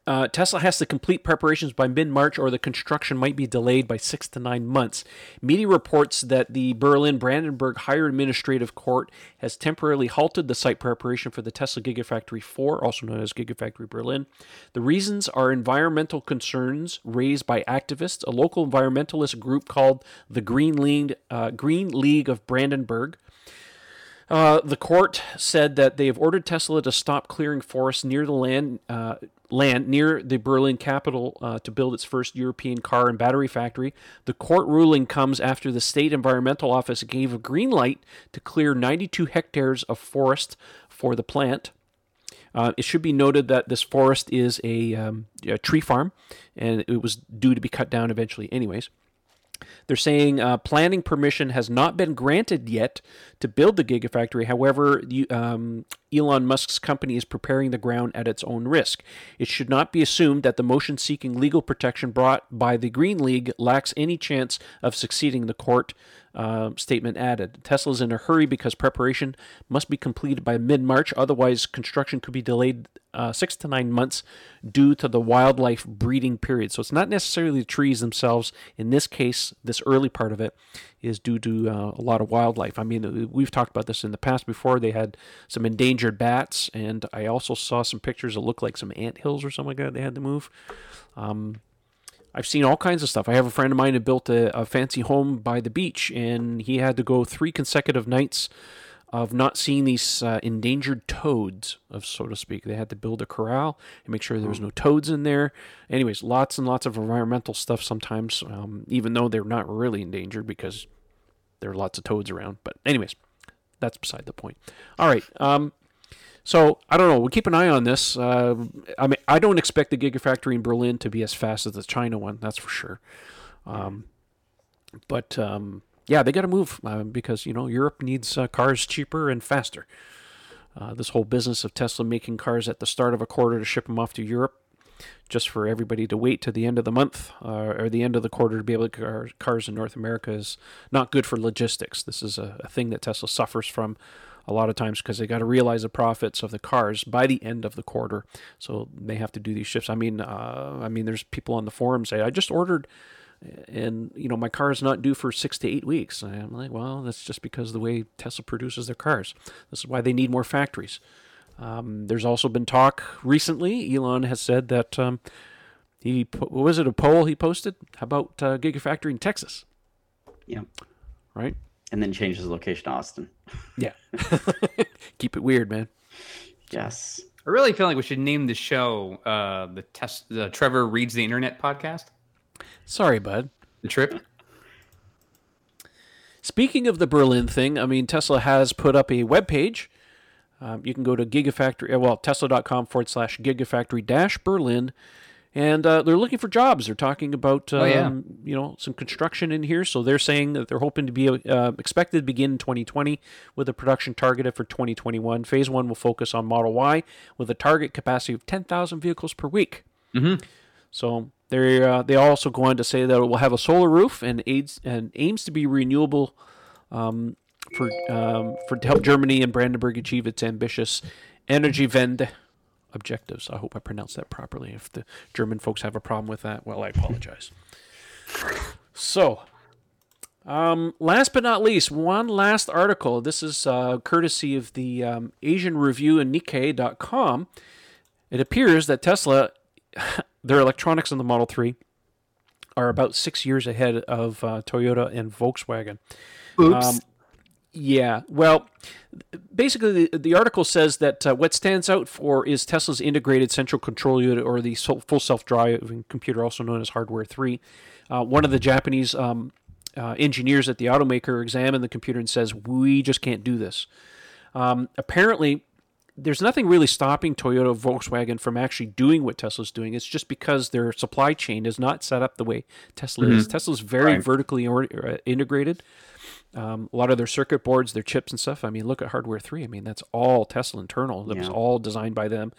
uh, Tesla has to complete preparations by mid March, or the construction might be delayed by six to nine months. Media reports that the Berlin Brandenburg Higher Administrative Court has temporarily halted the site preparation for the Tesla Gigafactory 4, also known as Gigafactory Berlin. The reasons are environmental concerns raised by activists, a local environmentalist group called the Green League, uh, Green League of Brandenburg. Uh, the court said that they have ordered Tesla to stop clearing forests near the land uh, land near the Berlin capital uh, to build its first European car and battery factory. The court ruling comes after the state environmental office gave a green light to clear 92 hectares of forest for the plant. Uh, it should be noted that this forest is a, um, a tree farm, and it was due to be cut down eventually, anyways. They're saying uh, planning permission has not been granted yet to build the Gigafactory. However, the, um, Elon Musk's company is preparing the ground at its own risk. It should not be assumed that the motion seeking legal protection brought by the Green League lacks any chance of succeeding, the court uh, statement added. Tesla's in a hurry because preparation must be completed by mid March, otherwise, construction could be delayed uh, six to nine months due to the wildlife breeding period. So it's not necessarily the trees themselves. In this case, this early part of it is due to uh, a lot of wildlife. I mean, we've talked about this in the past before. They had some endangered bats, and I also saw some pictures that looked like some ant hills or something like that they had to move. Um, I've seen all kinds of stuff. I have a friend of mine who built a, a fancy home by the beach, and he had to go three consecutive nights of not seeing these uh, endangered toads, of so to speak. They had to build a corral and make sure there was no toads in there. Anyways, lots and lots of environmental stuff sometimes, um, even though they're not really endangered because there are lots of toads around. But anyways, that's beside the point. All right. Um, so I don't know. We'll keep an eye on this. Uh, I mean, I don't expect the Gigafactory in Berlin to be as fast as the China one. That's for sure. Um, but um, yeah, they got to move uh, because you know Europe needs uh, cars cheaper and faster. Uh, this whole business of Tesla making cars at the start of a quarter to ship them off to Europe, just for everybody to wait to the end of the month uh, or the end of the quarter to be able to car cars in North America is not good for logistics. This is a, a thing that Tesla suffers from a lot of times because they got to realize the profits of the cars by the end of the quarter. So they have to do these shifts. I mean, uh, I mean, there's people on the forum say, I just ordered and you know my car is not due for six to eight weeks. And I'm like, well, that's just because of the way Tesla produces their cars. This is why they need more factories. Um, there's also been talk recently. Elon has said that um, he was it a poll he posted about uh, Gigafactory in Texas. Yeah. Right. And then change his location to Austin. Yeah. Keep it weird, man. Yes. I really feel like we should name the show uh, the test the Trevor reads the internet podcast. Sorry, bud. The trip. Speaking of the Berlin thing, I mean, Tesla has put up a web page. Um, you can go to Gigafactory, well, tesla.com forward slash Gigafactory dash Berlin. And uh, they're looking for jobs. They're talking about, um, Oh, yeah. you know, some construction in here. So they're saying that they're hoping to be uh, expected to begin in 2020 with a production targeted for 2021. Phase one will focus on Model Y with a target capacity of 10,000 vehicles per week. Mhm. So they uh, they also go on to say that it will have a solar roof and aids and aims to be renewable um, for um, for to help Germany and Brandenburg achieve its ambitious energy Wende objectives. I hope I pronounced that properly. If the German folks have a problem with that, well, I apologize. So, um, last but not least, one last article. This is uh, courtesy of the um, Asian Review and Nikkei.com. It appears that Tesla, their electronics in the Model 3, are about six years ahead of uh, Toyota and Volkswagen. Oops. Um, yeah, well, basically, the, the article says that uh, what stands out for is Tesla's integrated central control unit, or the full self-driving computer, also known as Hardware Three. Uh, one of the Japanese um, uh, engineers at the automaker examined the computer and says, "We just can't do this." Um, apparently, there's nothing really stopping Toyota, Volkswagen from actually doing what Tesla's doing. It's just because their supply chain is not set up the way Tesla is. Tesla's very Right. vertically or, uh, integrated. Um, a lot of their circuit boards, their chips and stuff. I mean, look at Hardware Three. I mean, that's all Tesla internal. That was all designed by them.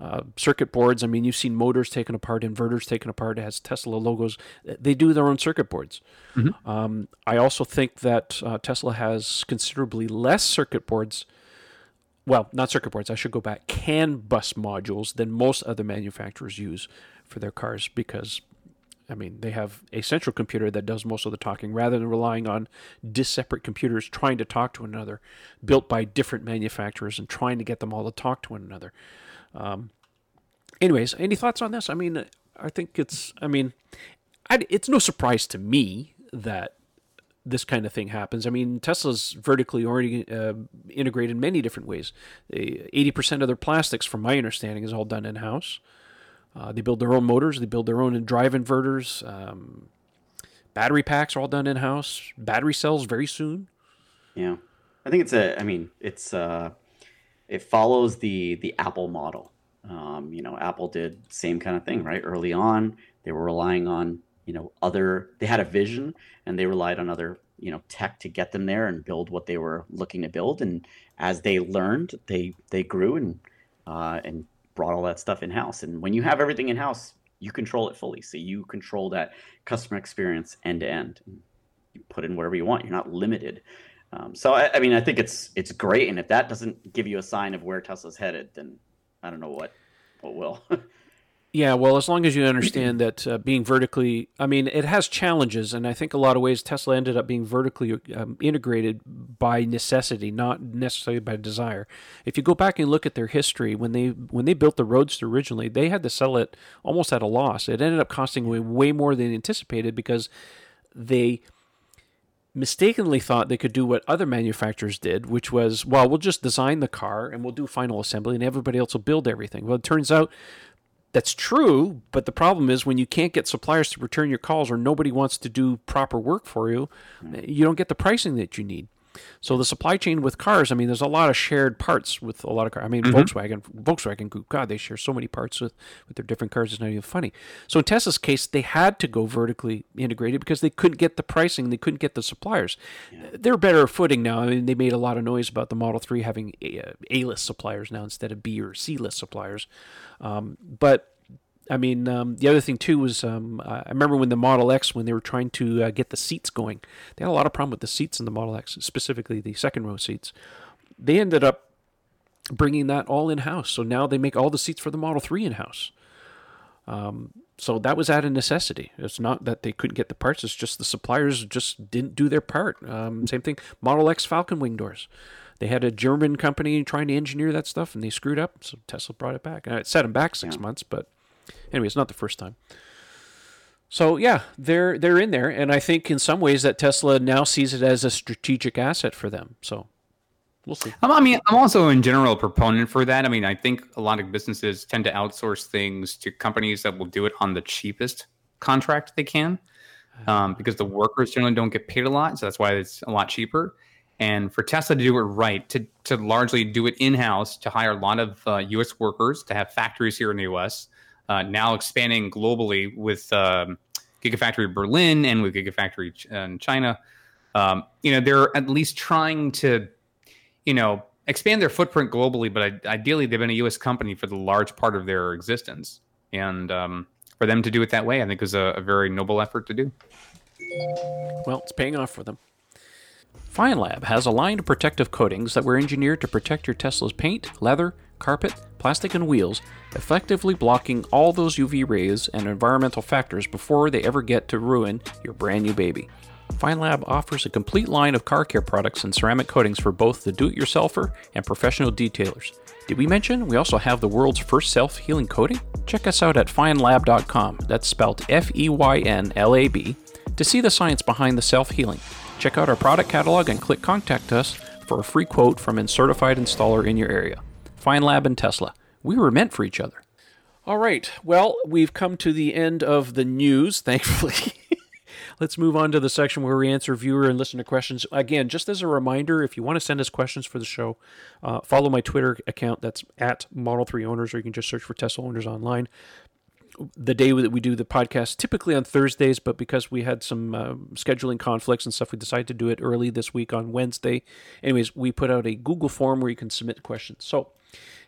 Uh, circuit boards. I mean, you've seen motors taken apart, inverters taken apart. It has Tesla logos. They do their own circuit boards. Um, I also think that uh, Tesla has considerably less circuit boards well, not circuit boards, I should go back, CAN bus modules than most other manufacturers use for their cars because, I mean, they have a central computer that does most of the talking rather than relying on disseparate computers trying to talk to one another, built by different manufacturers and trying to get them all to talk to one another. Um, anyways, any thoughts on this? I mean, I think it's, I mean, I, it's no surprise to me that this kind of thing happens. I mean, Tesla's vertically already uh, integrated in many different ways. Eighty percent of their plastics, from my understanding, is all done in house. Uh, they build their own motors. They build their own drive inverters. Um, battery packs are all done in house. Battery cells very soon. Yeah, I think it's a. I mean, it's uh, it follows the the Apple model. Um, you know, Apple did same kind of thing, right? Early on, they were relying on you know other. They had a vision, and they relied on other you know tech to get them there and build what they were looking to build. And as they learned, they they grew and uh, and brought all that stuff in house. And when you have everything in house, you control it fully. So you control that customer experience end to end. You put in whatever you want. You're not limited. Um, so I, I mean, I think it's it's great, and if that doesn't give you a sign of where Tesla's headed, then I don't know what what will. Yeah, well, as long as you understand that uh, being vertically, I mean, it has challenges, and I think a lot of ways Tesla ended up being vertically um, integrated by necessity, not necessarily by desire. If you go back and look at their history, when they when they built the Roadster originally, they had to sell it almost at a loss. It ended up costing way way more than anticipated because they mistakenly thought they could do what other manufacturers did, which was, well, we'll just design the car and we'll do final assembly and everybody else will build everything. Well, it turns out that's true, but the problem is when you can't get suppliers to return your calls or nobody wants to do proper work for you, hmm. you don't get the pricing that you need. So the supply chain with cars, I mean, there's a lot of shared parts with a lot of cars. I mean, mm-hmm. Volkswagen, Volkswagen Group, God, they share so many parts with, with their different cars. It's not even funny. So in Tesla's case, they had to go vertically integrated because they couldn't get the pricing, they couldn't get the suppliers. Yeah. They're better footing now. I mean, they made a lot of noise about the Model Three having A list suppliers now instead of B or C list suppliers. Um, but I mean, um, the other thing too was um, I remember when the Model X, when they were trying to uh, get the seats going, they had a lot of problem with the seats in the Model X, specifically the second row seats. They ended up bringing that all in house, so now they make all the seats for the Model Three in house. Um, so that was out of necessity. It's not that they couldn't get the parts; it's just the suppliers just didn't do their part. Um, same thing, Model X Falcon wing doors. They had a German company trying to engineer that stuff, and they screwed up. So Tesla brought it back. And it set them back six yeah. months, but Anyway, it's not the first time. So yeah, they're they're in there, and I think in some ways that Tesla now sees it as a strategic asset for them. So we'll see. I mean, I'm also in general a proponent for that. I mean, I think a lot of businesses tend to outsource things to companies that will do it on the cheapest contract they can, um, because the workers generally don't get paid a lot, so that's why it's a lot cheaper. And for Tesla to do it right, to to largely do it in house, to hire a lot of uh, U.S. workers, to have factories here in the U.S uh, now expanding globally with um, Gigafactory Berlin and with Gigafactory in China. Um, you know, they're at least trying to, you know, expand their footprint globally, but ideally they've been a U.S. company for the large part of their existence. And um, for them to do it that way, I think is a, a very noble effort to do. Well, it's paying off for them. Feynlab has a line of protective coatings that were engineered to protect your Tesla's paint, leather, carpet, plastic, and wheels, effectively blocking all those UV rays and environmental factors before they ever get to ruin your brand new baby. Feynlab offers a complete line of car care products and ceramic coatings for both the do it yourselfer and professional detailers. Did we mention we also have the world's first self healing coating? Check us out at feynlab.com, that's spelled F E Y N L A B, to see the science behind the self healing. Check out our product catalog and click Contact Us for a free quote from a certified installer in your area. Feynlab and Tesla. We were meant for each other. All right. Well, we've come to the end of the news, thankfully. Let's move on to the section where we answer viewer and listener questions. Again, just as a reminder, if you want to send us questions for the show, uh, follow my Twitter account. That's at Model 3 Owners, or you can just search for Tesla Owners online. The day that we do the podcast, typically on Thursdays, but because we had some uh, scheduling conflicts and stuff, we decided to do it early this week on Wednesday. Anyways, we put out a Google form where you can submit questions. So,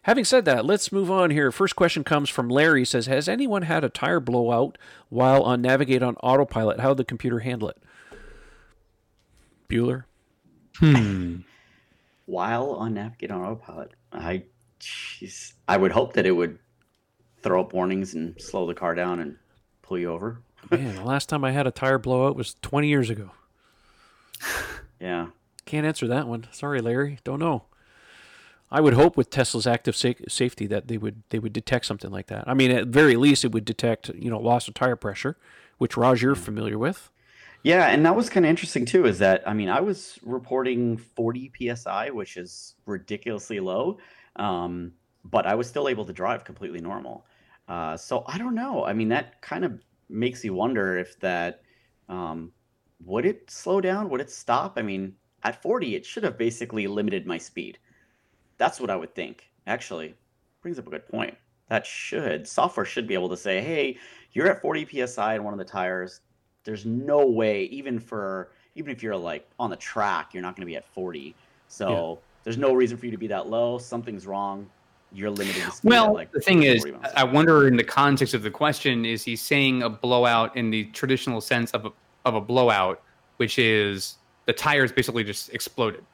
Having said that, let's move on here. First question comes from Larry. Says, "Has anyone had a tire blowout while on Navigate on autopilot? How did the computer handle it?" Bueller. Hmm. while on Navigate on autopilot, I, geez, I would hope that it would throw up warnings and slow the car down and pull you over. Man, the last time I had a tire blowout was 20 years ago. Yeah. Can't answer that one. Sorry, Larry. Don't know. I would hope with Tesla's active sa- safety that they would they would detect something like that. I mean, at very least, it would detect you know loss of tire pressure, which Raj you're familiar with. Yeah, and that was kind of interesting too. Is that I mean, I was reporting 40 psi, which is ridiculously low, um, but I was still able to drive completely normal. Uh, so I don't know. I mean, that kind of makes you wonder if that um, would it slow down? Would it stop? I mean, at 40, it should have basically limited my speed. That's what I would think. Actually, brings up a good point. That should software should be able to say, "Hey, you're at 40 psi in one of the tires. There's no way, even for even if you're like on the track, you're not going to be at 40. So yeah. there's no reason for you to be that low. Something's wrong. You're limited. well, like the thing is, I wonder in the context of the question, is he saying a blowout in the traditional sense of a, of a blowout, which is the tires basically just exploded?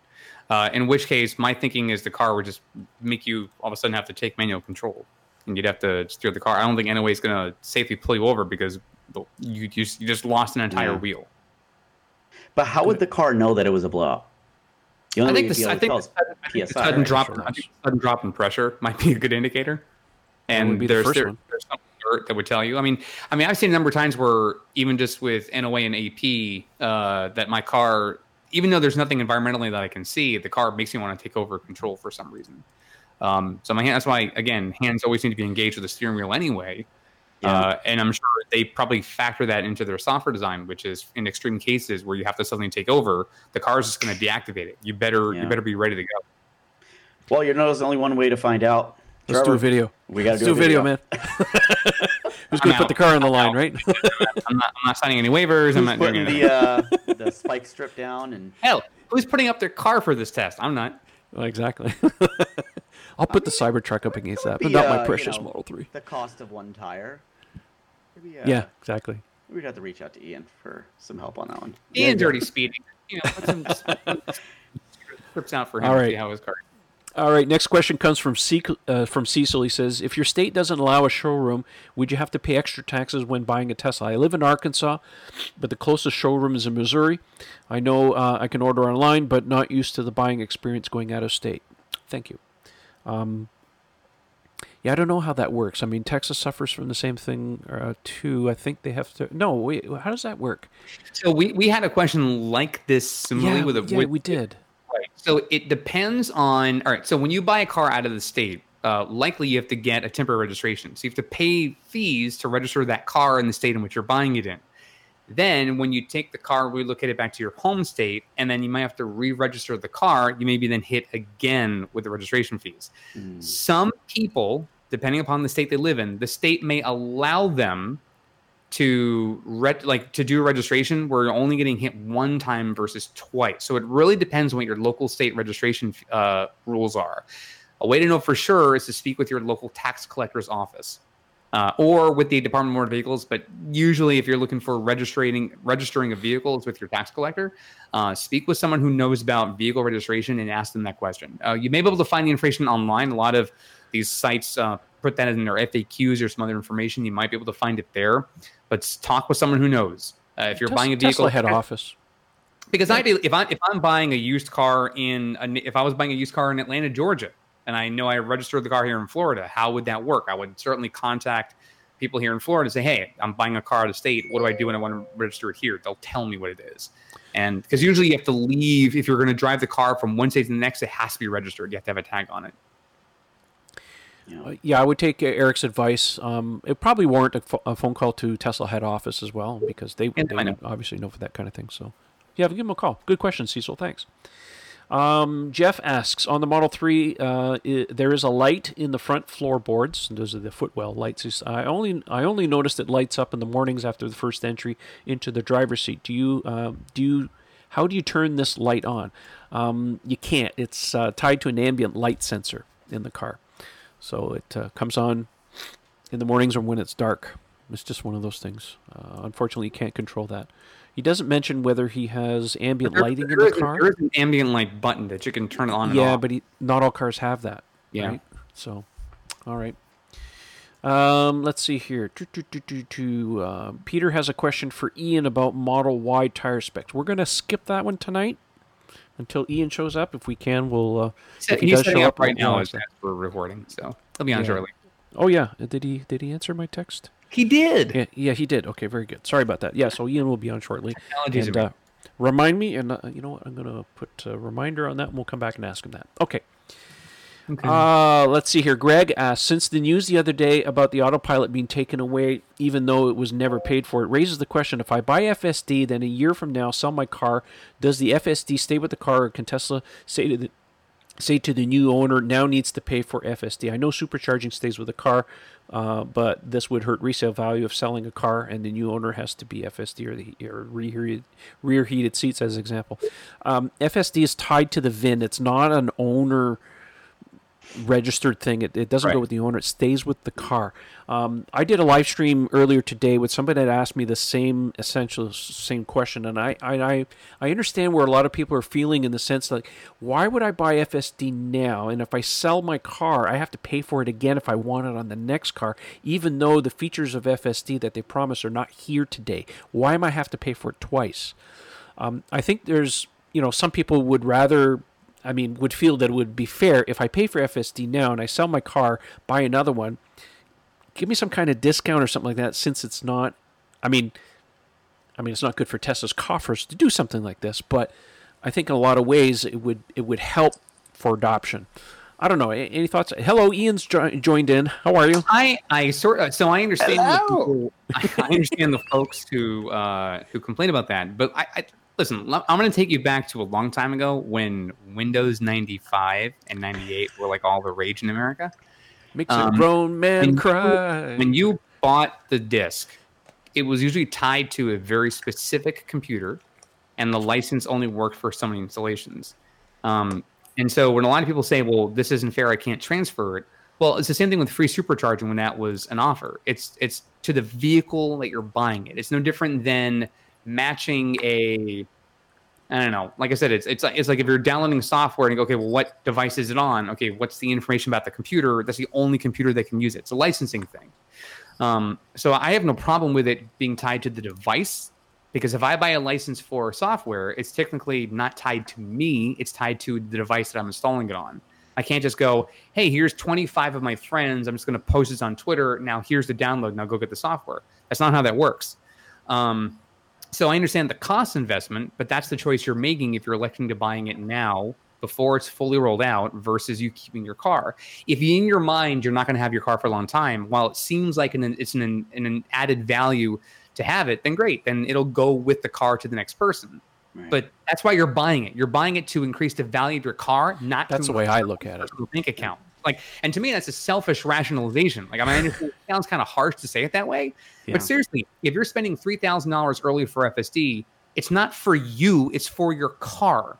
Uh, in which case, my thinking is the car would just make you all of a sudden have to take manual control, and you'd have to steer the car. I don't think any way is going to safely pull you over because you just, you just lost an entire yeah. wheel. But how would the car know that it was a blowout? I think, the, I think PSI, sudden drop, sure. sudden drop in pressure might be a good indicator. And there's, the there, there's some expert that would tell you. I mean, I mean, I've seen a number of times where even just with NOA and AP, uh, that my car, even though there's nothing environmentally that I can see, the car makes me want to take over control for some reason. Um, so my hand, that's why again, hands always need to be engaged with the steering wheel anyway. Yeah. Uh, and I'm sure they probably factor that into their software design, which is in extreme cases where you have to suddenly take over, the car is just going to deactivate it. You better Yeah. you better be ready to go. Well, you know, there's only one way to find out. Let's do a video. We got to Let's do a video, man. Who's going to put the car on the I'm line, out. right? I'm not, I'm not signing any waivers. I'm not doing putting anything. the uh, the spike strip down and Hell, who's putting up their car for this test? I'm not. Well, exactly. I'll put the Cybertruck up against that, but be, not uh, my you precious know, Model 3. the cost of one tire? Maybe, uh, Yeah, exactly. We'd have to reach out to Ian for some help on that one. Ian's already speeding. You know, put some scripts out for him All to right. see how his car. All right, next question comes from Cec- uh, from Cecil. He says, "If your state doesn't allow a showroom, would you have to pay extra taxes when buying a Tesla?" I live in Arkansas, but the closest showroom is in Missouri. I know uh, I can order online, but not used to the buying experience going out of state. Thank you. Um, yeah, I don't know how that works. I mean, Texas suffers from the same thing uh, too. I think they have to. No, wait, how does that work? So we, we had a question like this similarly yeah, with a yeah, with, we did. Right. So it depends on. All right. So when you buy a car out of the state, uh, likely you have to get a temporary registration. So you have to pay fees to register that car in the state in which you're buying it in. Then, when you take the car, relocate it back to your home state, and then you might have to re-register the car. You maybe then hit again with the registration fees. Mm. Some people, depending upon the state they live in, the state may allow them to re- like to do a registration where you're only getting hit one time versus twice. So it really depends on what your local state registration uh, rules are. A way to know for sure is to speak with your local tax collector's office. Uh, or with the Department of Motor Vehicles, but usually, if you're looking for registering registering a vehicle, it's with your tax collector. Uh, speak with someone who knows about vehicle registration and ask them that question. Uh, you may be able to find the information online. A lot of these sites uh, put that in their FAQs or some other information. You might be able to find it there, but talk with someone who knows. Uh, if you're Tes- buying a vehicle, Tesla head office. because I if I if I'm buying a used car in a, if I was buying a used car in Atlanta, Georgia, and I know I registered the car here in Florida, how would that work? I would certainly contact people here in Florida and say, "Hey, I'm buying a car out of state. What do I do when I want to register it here?" They'll tell me what it is, and because usually you have to leave if you're going to drive the car from one state to the next, it has to be registered. You have to have a tag on it. You Uh, yeah, I would take uh, Eric's advice. Um, it probably warrant a, pho- a phone call to Tesla head office as well because they, they know. obviously know for that kind of thing. So, yeah, give them a call. Good question, Cecil. Thanks. Um, Jeff asks on the Model Three, uh, i- there is a light in the front floorboards. Those are the footwell lights. I only I only noticed it lights up in the mornings after the first entry into the driver's seat. Do you um, do you how do you turn this light on? Um, you can't. It's uh, tied to an ambient light sensor in the car, so it uh, comes on in the mornings or when it's dark. It's just one of those things. Uh, unfortunately, you can't control that. He doesn't mention whether he has ambient There- lighting in there the is car. there is an ambient light button that you can turn on. And Yeah, but he, not all cars have that. Yeah. Right? So, all right. Um, let's see here. Uh, Peter has a question for Ian about Model Y tire specs. We're going to skip that one tonight until Ian shows up. If we can, we'll. Uh, So if he does show up up, right now as for recording, so he'll be on Yeah. shortly. Oh yeah, did he did he answer my text? He did. Yeah, yeah, he did. Okay, very good. Sorry about that. Yeah, so Ian will be on shortly. Technology's And uh, remind me, and uh, you know what? I'm going to put a reminder on that, and we'll come back and ask him that. Okay. Okay. Uh, let's see here. Greg asked, since the news the other day about the autopilot being taken away, even though it was never paid for, it raises the question: If I buy FSD, then a year from now sell my car, does the FSD stay with the car, or can Tesla say to the say to the new owner now needs to pay for FSD? I know supercharging stays with the car, uh, but this would hurt resale value of selling a car, and the new owner has to be FSD or the or rear heated, rear heated seats, as an example. Um, FSD is tied to the VIN. It's not an owner registered thing. It, it doesn't go with the owner. It stays with the car. Um, I did a live stream earlier today with somebody that asked me the same essential same question, and I, I I I understand where a lot of people are feeling in the sense like, why would I buy FSD now? And if I sell my car, I have to pay for it again if I want it on the next car, even though the features of FSD that they promise are not here today. Why am I have to pay for it twice? Um, I think there's, you know, some people would rather, I mean, would feel that it would be fair if I pay for FSD now and I sell my car, buy another one, give me some kind of discount or something like that since it's not I mean I mean it's not good for Tesla's coffers to do something like this, but I think in a lot of ways it would it would help for adoption. I don't know. Any thoughts? Hello, Ian's jo- joined in. How are you? I I sort of so I understand the people, I understand the folks who uh, who complain about that, but I, I listen. I'm going to take you back to a long time ago when Windows 95 and 98 were like all the rage in America. Makes a Um, grown man when you- cry. When you bought the disc, it was usually tied to a very specific computer, and the license only worked for so many installations. Um, and so when a lot of people say, "Well, this isn't fair. I can't transfer it," well, it's the same thing with free supercharging when that was an offer. It's it's to the vehicle that you're buying it. It's no different than matching a I don't know. Like I said, it's it's like it's like if you're downloading software and you go, okay, well, what device is it on? Okay, what's the information about the computer? That's the only computer that can use it. It's a licensing thing. Um, so I have no problem with it being tied to the device because if I buy a license for software, it's technically not tied to me. It's tied to the device that I'm installing it on. I can't just go, hey, here's 25 of my friends. I'm just going to post this on Twitter. Now here's the download. Now go get the software. That's not how that works. Um, so I understand the cost investment, but that's the choice you're making if you're electing to buying it now before it's fully rolled out versus you keeping your car. If in your mind you're not going to have your car for a long time, while it seems like an, it's an, an added value to have it, then great. Then it'll go with the car to the next person. Right. But that's why you're buying it. You're buying it to increase the value of your car, not That's to the way I look at it. bank account. Like, and to me, that's a selfish rationalization. Like, I mean, it sounds kind of harsh to say it that way, Yeah. but seriously, if you're spending three thousand dollars early for FSD, it's not for you; it's for your car.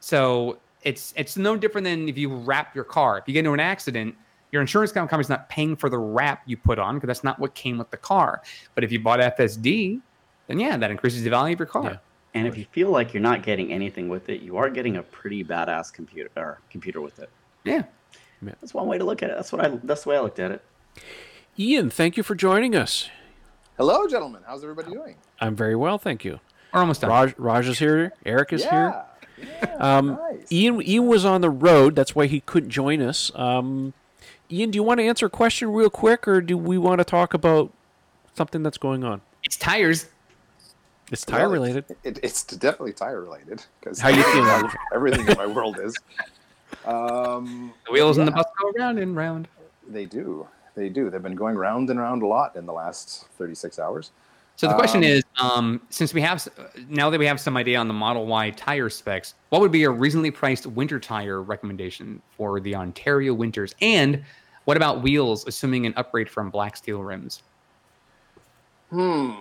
So it's it's no different than if you wrap your car. If you get into an accident, your insurance company's not paying for the wrap you put on because that's not what came with the car. But if you bought FSD, then yeah, that increases the value of your car. Yeah. And if you feel like you're not getting anything with it, you are getting a pretty badass computer or computer with it. Yeah. That's one way to look at it. That's what I. That's the way I looked at it. Ian, thank you for joining us. Hello, gentlemen. How's everybody doing? I'm very well, thank you. We're almost done. Raj, Raj is here. Eric is here. yeah. yeah Um, nice. Ian, Ian was on the road. That's why he couldn't join us. Um, Ian, do you want to answer a question real quick, or do we want to talk about something that's going on? it's tires. It's tire Well, related. It, it's definitely tire related because How you feeling? everything in my world is. Um, The wheels in the bus go round and round. They do. They do. They've been going round and round a lot in the last 36 hours. So the question Um, is, um, since we have now that we have some idea on the Model Y tire specs, what would be a reasonably priced winter tire recommendation for the Ontario winters? And what about wheels, assuming an upgrade from black steel rims? Hmm.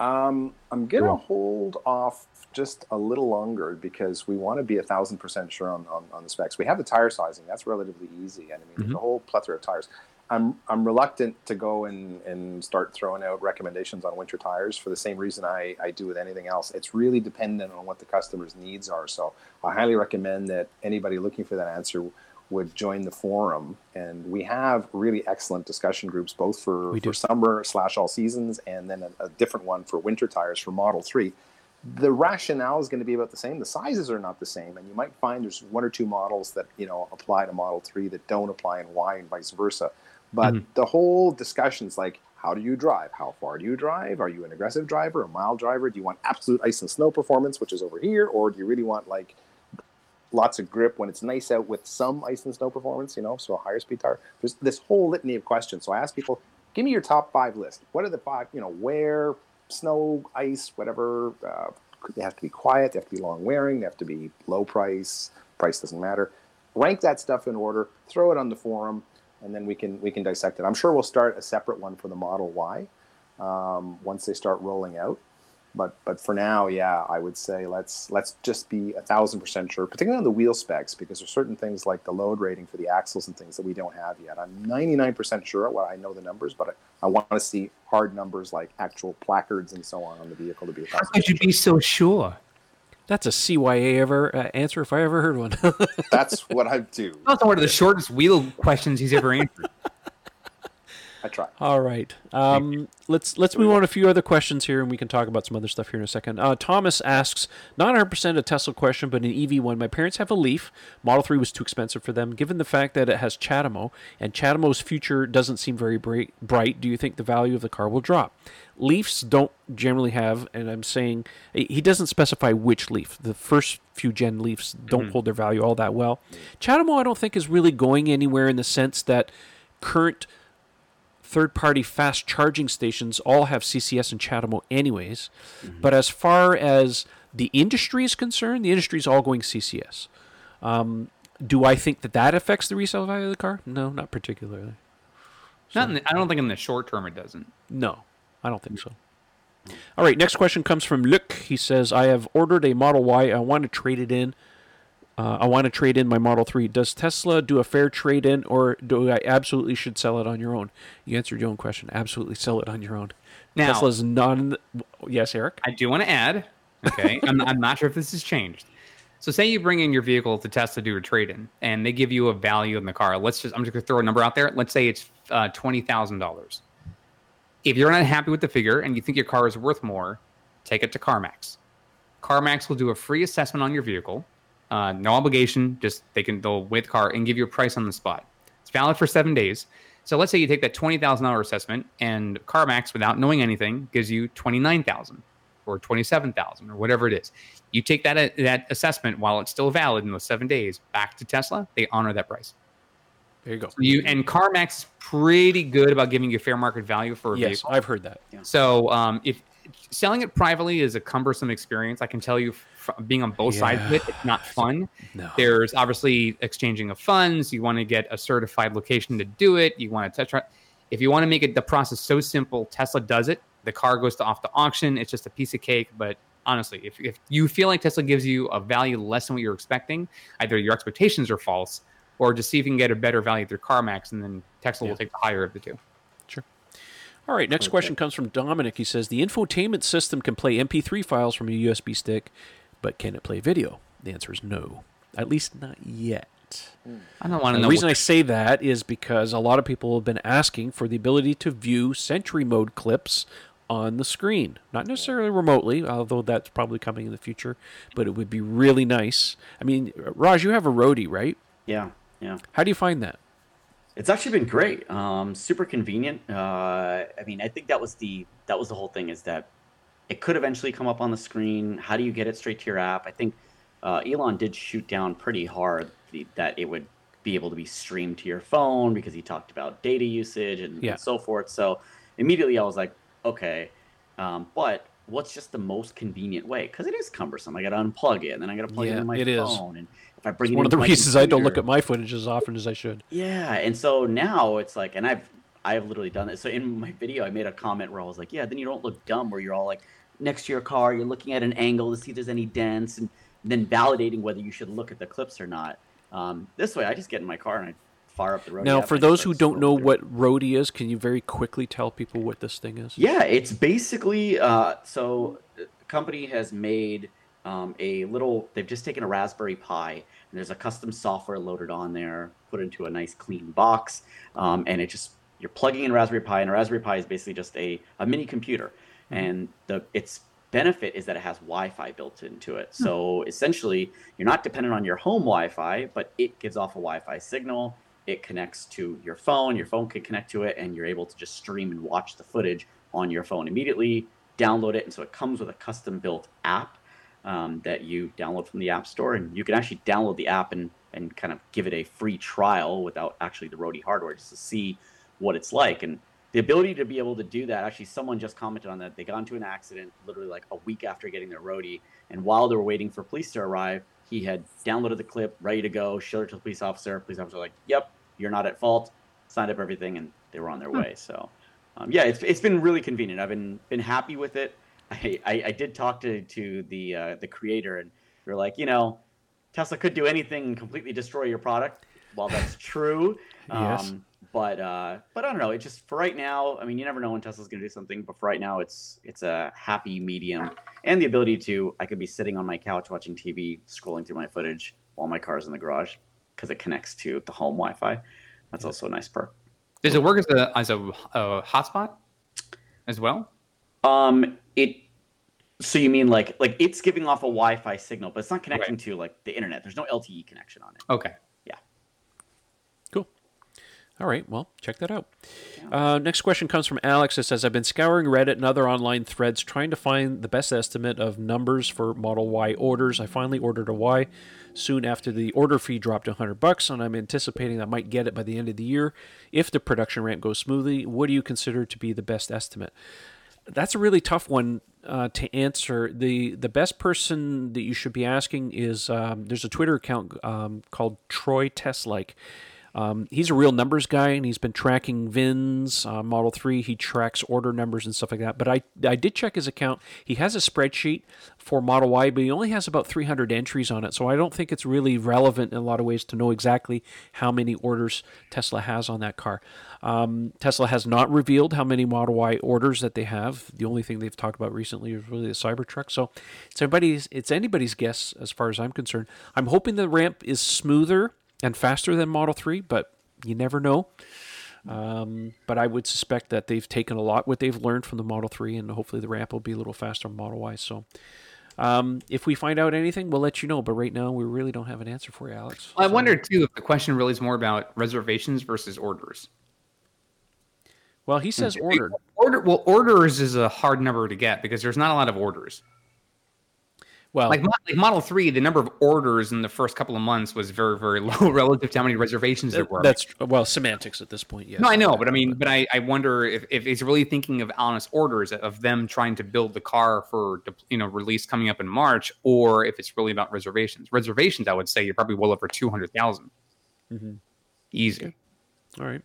Um, I'm gonna Cool. hold off just a little longer because we want to be a thousand percent sure on, on, on the specs. We have the tire sizing; that's relatively easy, and I mean there's a whole plethora of tires. I'm I'm reluctant to go and, and start throwing out recommendations on winter tires for the same reason I, I do with anything else. It's really dependent on what the customer's needs are. So I highly recommend that anybody looking for that answer would join the forum. And we have really excellent discussion groups, both for, for summer slash all seasons, and then a, a different one for winter tires for Model 3. The rationale is going to be about the same. The sizes are not the same, and you might find there's one or two models that you know apply to Model 3 that don't apply in why, and vice versa. But Mhm. the whole discussion is like, how do you drive? How far do you drive? Are you an aggressive driver, a mild driver? Do you want absolute ice and snow performance, which is over here, or do you really want like lots of grip when it's nice out with some ice and snow performance, you know, so a higher speed tire. There's this whole litany of questions. So I ask people, give me your top five list. What are the five, you know, where, snow, ice, whatever. Uh, they have to be quiet, they have to be long wearing, they have to be low price, price doesn't matter. Rank that stuff in order, throw it on the forum, and then we can we can dissect it. I'm sure we'll start a separate one for the Model Y um, once they start rolling out but but for now, yeah, I would say let's let's just be a thousand percent sure, particularly on the wheel specs, because there's certain things like the load rating for the axles and things that we don't have yet. I'm 99% sure. Well, I know the numbers, but I, I want to see hard numbers like actual placards and so on on the vehicle to be. a How could you percent be so sure? That's a CYA ever uh, answer if I ever heard one. That's what I do. That's one of the shortest wheel questions he's ever answered. I try. All right. Um, let's let's move on to a few other questions here, and we can talk about some other stuff here in a second. Uh, Thomas asks, not 100 percent a Tesla question, but an EV one. My parents have a Leaf. Model Three was too expensive for them. Given the fact that it has CHAdeMO, and CHAdeMO's future doesn't seem very bright, bright, do you think the value of the car will drop? Leafs don't generally have, and I'm saying he doesn't specify which Leaf. The first few gen Leafs don't hold their value all that well. CHAdeMO, I don't think, is really going anywhere in the sense that current third party fast charging stations all have CCS and CHAdeMO anyways. But as far as the industry is concerned, the industry is all going CCS. Um, do I think that that affects the resale value of the car? No, not particularly. Not in the, I don't think in the short term it doesn't. No, I don't think so. All right, next question comes from Luc. He says, I have ordered a Model Y. I want to trade it in. Uh, I want to trade in my Model 3. Does Tesla do a fair trade in, or do I absolutely should sell it on your own? You answered your own question. Absolutely sell it on your own. Now- Tesla's not in the. Yes, Eric? I do want to add, okay, I'm, I'm not sure if this has changed. So, say you bring in your vehicle to Tesla to do a trade in, and they give you a value in the car. Let's just, I'm just going to throw a number out there. Let's say it's uh, $20,000. If you're not happy with the figure and you think your car is worth more, take it to CarMax. CarMax will do a free assessment on your vehicle, uh, no obligation. Just they can they'll weigh the car and give you a price on the spot. It's valid for seven days. So let's say you take that twenty thousand dollar assessment, and CarMax, without knowing anything, gives you twenty nine thousand or twenty seven thousand or whatever it is. You take that that assessment while it's still valid in those seven days back to Tesla. They honor that price. There you go. So you and CarMax is pretty good about giving you fair market value for a Yes, vehicle. I've heard that. So um, if selling it privately is a cumbersome experience, I can tell you, being on both sides of it, it's not fun. No. There's obviously exchanging of funds. You want to get a certified location to do it. You want to drive. If you want to make it the process so simple, Tesla does it. The car goes to off the auction. It's just a piece of cake. But honestly, if, if you feel like Tesla gives you a value less than what you're expecting, either your expectations are false, or just see if you can get a better value through CarMax, and then Tesla Yeah. will take the higher of the two. All right, next question comes from Dominic. He says the infotainment system can play MP3 files from a USB stick, but can it play video? The answer is no. At least not yet. I don't want to know. the reason what- I say that is because a lot of people have been asking for the ability to view Sentry Mode clips on the screen. Not necessarily remotely, although that's probably coming in the future, but it would be really nice. I mean, Raj, you have a roadie, right? Yeah, yeah. How do you find that? It's actually been great. Um, super convenient. Uh, I mean, I think that was the that was the whole thing is that it could eventually come up on the screen. How do you get it straight to your app? I think uh, Elon did shoot down pretty hard the, that it would be able to be streamed to your phone because he talked about data usage and, Yeah. and so forth. So immediately I was like, okay, um, but what's just the most convenient way? Because it is cumbersome. I got to unplug it, and then I got to plug it Yeah, in my it is. phone, and if I bring It's one of the reasons I don't look at my footage as often as I should. yeah, and so now it's like, and I've I've literally done this. So in my video, I made a comment where I was like, yeah, then you don't look dumb where you're all like next to your car, you're looking at an angle to see if there's any dents, and then validating whether you should look at the clips or not. Um, this way, I just get in my car and I fire up the road. Now, for those who don't know through. what roadie is, can you very quickly tell people what this thing is? Yeah, it's basically uh, so company has made um, a little. They've just taken a Raspberry Pi and there's a custom software loaded on there, put into a nice clean box, um, and it just you're plugging in Raspberry Pi, and a Raspberry Pi is basically just a, a mini computer, and the its benefit is that it has Wi-Fi built into it. So essentially, you're not dependent on your home Wi-Fi, but it gives off a Wi-Fi signal. It connects to your phone. Your phone can connect to it, and you're able to just stream and watch the footage on your phone immediately. Download it, and so it comes with a custom-built app um, that you download from the App Store, and you can actually download the app and and kind of give it a free trial without actually the Roadie hardware, just to see what it's like. And the ability to be able to do that, actually, someone just commented on that. They got into an accident literally like a week after getting their Roadie, and while they were waiting for police to arrive, he had downloaded the clip, ready to go, showed it to the police officer. Police officer was like, "Yep, you're not at fault." Signed up everything, and they were on their way. So, um, yeah, it's it's been really convenient. I've been been happy with it. I, I, I did talk to to the uh, the creator, and they're like, you know, Tesla could do anything and completely destroy your product. While that's true, Yes. um, but uh, but I don't know. It just for right now. I mean, you never know when Tesla's going to do something. But for right now, it's it's a happy medium, and the ability to I could be sitting on my couch watching TV, scrolling through my footage while my car's in the garage because it connects to the home Wi-Fi. That's also a nice perk. Does it work as a as a, a hotspot as well? Um, it. So you mean like like it's giving off a Wi-Fi signal, but it's not connecting to like the internet. There's no LTE connection on it. Okay. Yeah. Cool. All right. Well, check that out. Uh, next question comes from Alex. It says, I've been scouring Reddit and other online threads trying to find the best estimate of numbers for Model Y orders. I finally ordered a Y soon after the order fee dropped to 100 bucks, and I'm anticipating I might get it by the end of the year if the production ramp goes smoothly. What do you consider to be the best estimate? That's a really tough one uh, to answer. the The best person that you should be asking is um, there's a Twitter account um, called Troy Teslike. Um, he's a real numbers guy, and he's been tracking VINs, uh, Model 3. He tracks order numbers and stuff like that. But I, I did check his account. He has a spreadsheet for Model Y, but he only has about 300 entries on it. So I don't think it's really relevant in a lot of ways to know exactly how many orders Tesla has on that car. Um, Tesla has not revealed how many Model Y orders that they have. The only thing they've talked about recently is really the Cybertruck. So it's anybody's, it's anybody's guess as far as I'm concerned. I'm hoping the ramp is smoother and faster than Model 3, but you never know. Um, but I would suspect that they've taken a lot what they've learned from the Model 3, and hopefully the ramp will be a little faster on Model Y. So um, if we find out anything, we'll let you know. But right now, we really don't have an answer for you, Alex. Well, I So- wonder too if the question really is more about reservations versus orders. Well, he says ordered. Order well, orders is a hard number to get because there's not a lot of orders. Well, Like, like Model Three, the number of orders in the first couple of months was very very low relative to how many reservations there were. that's well semantics at this point. Yes. no, I know, but I mean, but I, I wonder if, if he's really thinking of honest orders of them trying to build the car for you know release coming up in March, or if it's really about reservations. Reservations, I would say, you're probably well over two hundred Mhm. Easy. All right.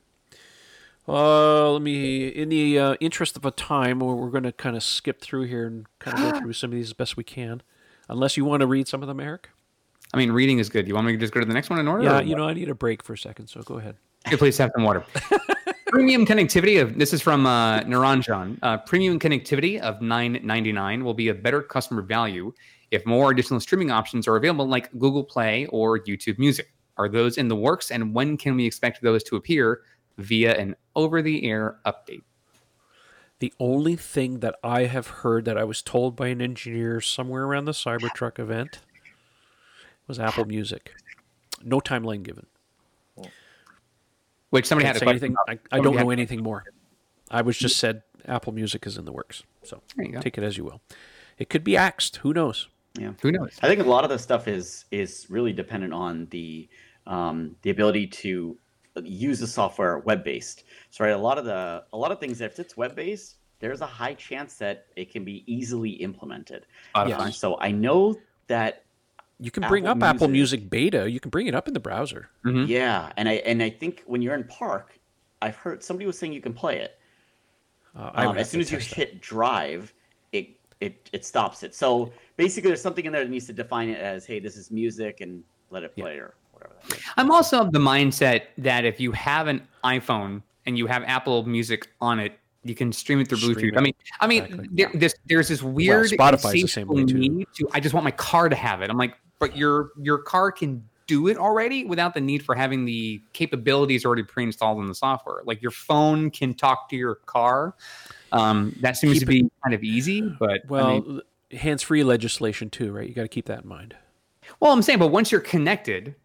Uh, let me, in the uh, interest of a time, we're, we're going to kind of skip through here and kind of go through some of these as best we can. Unless you want to read some of them, Eric. I mean, reading is good. You want me to just go to the next one in order? Yeah, or you know, I need a break for a second, so go ahead. Good to have some water. premium connectivity of this is from uh, Naranjan. Uh, premium connectivity of nine ninety nine will be a better customer value if more additional streaming options are available, like Google Play or YouTube Music. Are those in the works, and when can we expect those to appear via an over-the-air update? The only thing that I have heard that I was told by an engineer somewhere around the Cybertruck event was Apple Music. No timeline given. Which somebody Can't had a say question. anything. about. I, I don't know anything more. I was just said Apple Music is in the works. So There you go. take it as you will. It could be axed. Who knows? Yeah. Who knows? I think a lot of the stuff is is really dependent on the um, the ability to use the software web based. So right, a lot of the a lot of things if it's web based, there's a high chance that it can be easily implemented. A lot of Yes. fun. Uh, so I know that You can bring Apple up Apple Music. Music beta. You can bring it up in the browser. Mhm. yeah, and I and I think when you're in park, I've heard somebody was saying you can play it. Uh, I Um, would as soon as you test that. hit drive, it it it stops it. So basically, there's something in there that needs to define it as, hey, this is music, and let it play or whatever. That is. I'm also of the mindset that if you have an iPhone and you have Apple Music on it, you can stream it through Bluetooth. it. I mean, I mean, Exactly. there, this, there's this weird Spotify's the same way, too. need to. I just want my car to have it. I'm like, but your your car can do it already without the need for having the capabilities already pre-installed in the software. Like your phone can talk to your car. Um, that seems Keep to be kind of easy, but I Well, mean- hands-free legislation too, right? You got to keep that in mind. Well, I'm saying, but once you're connected,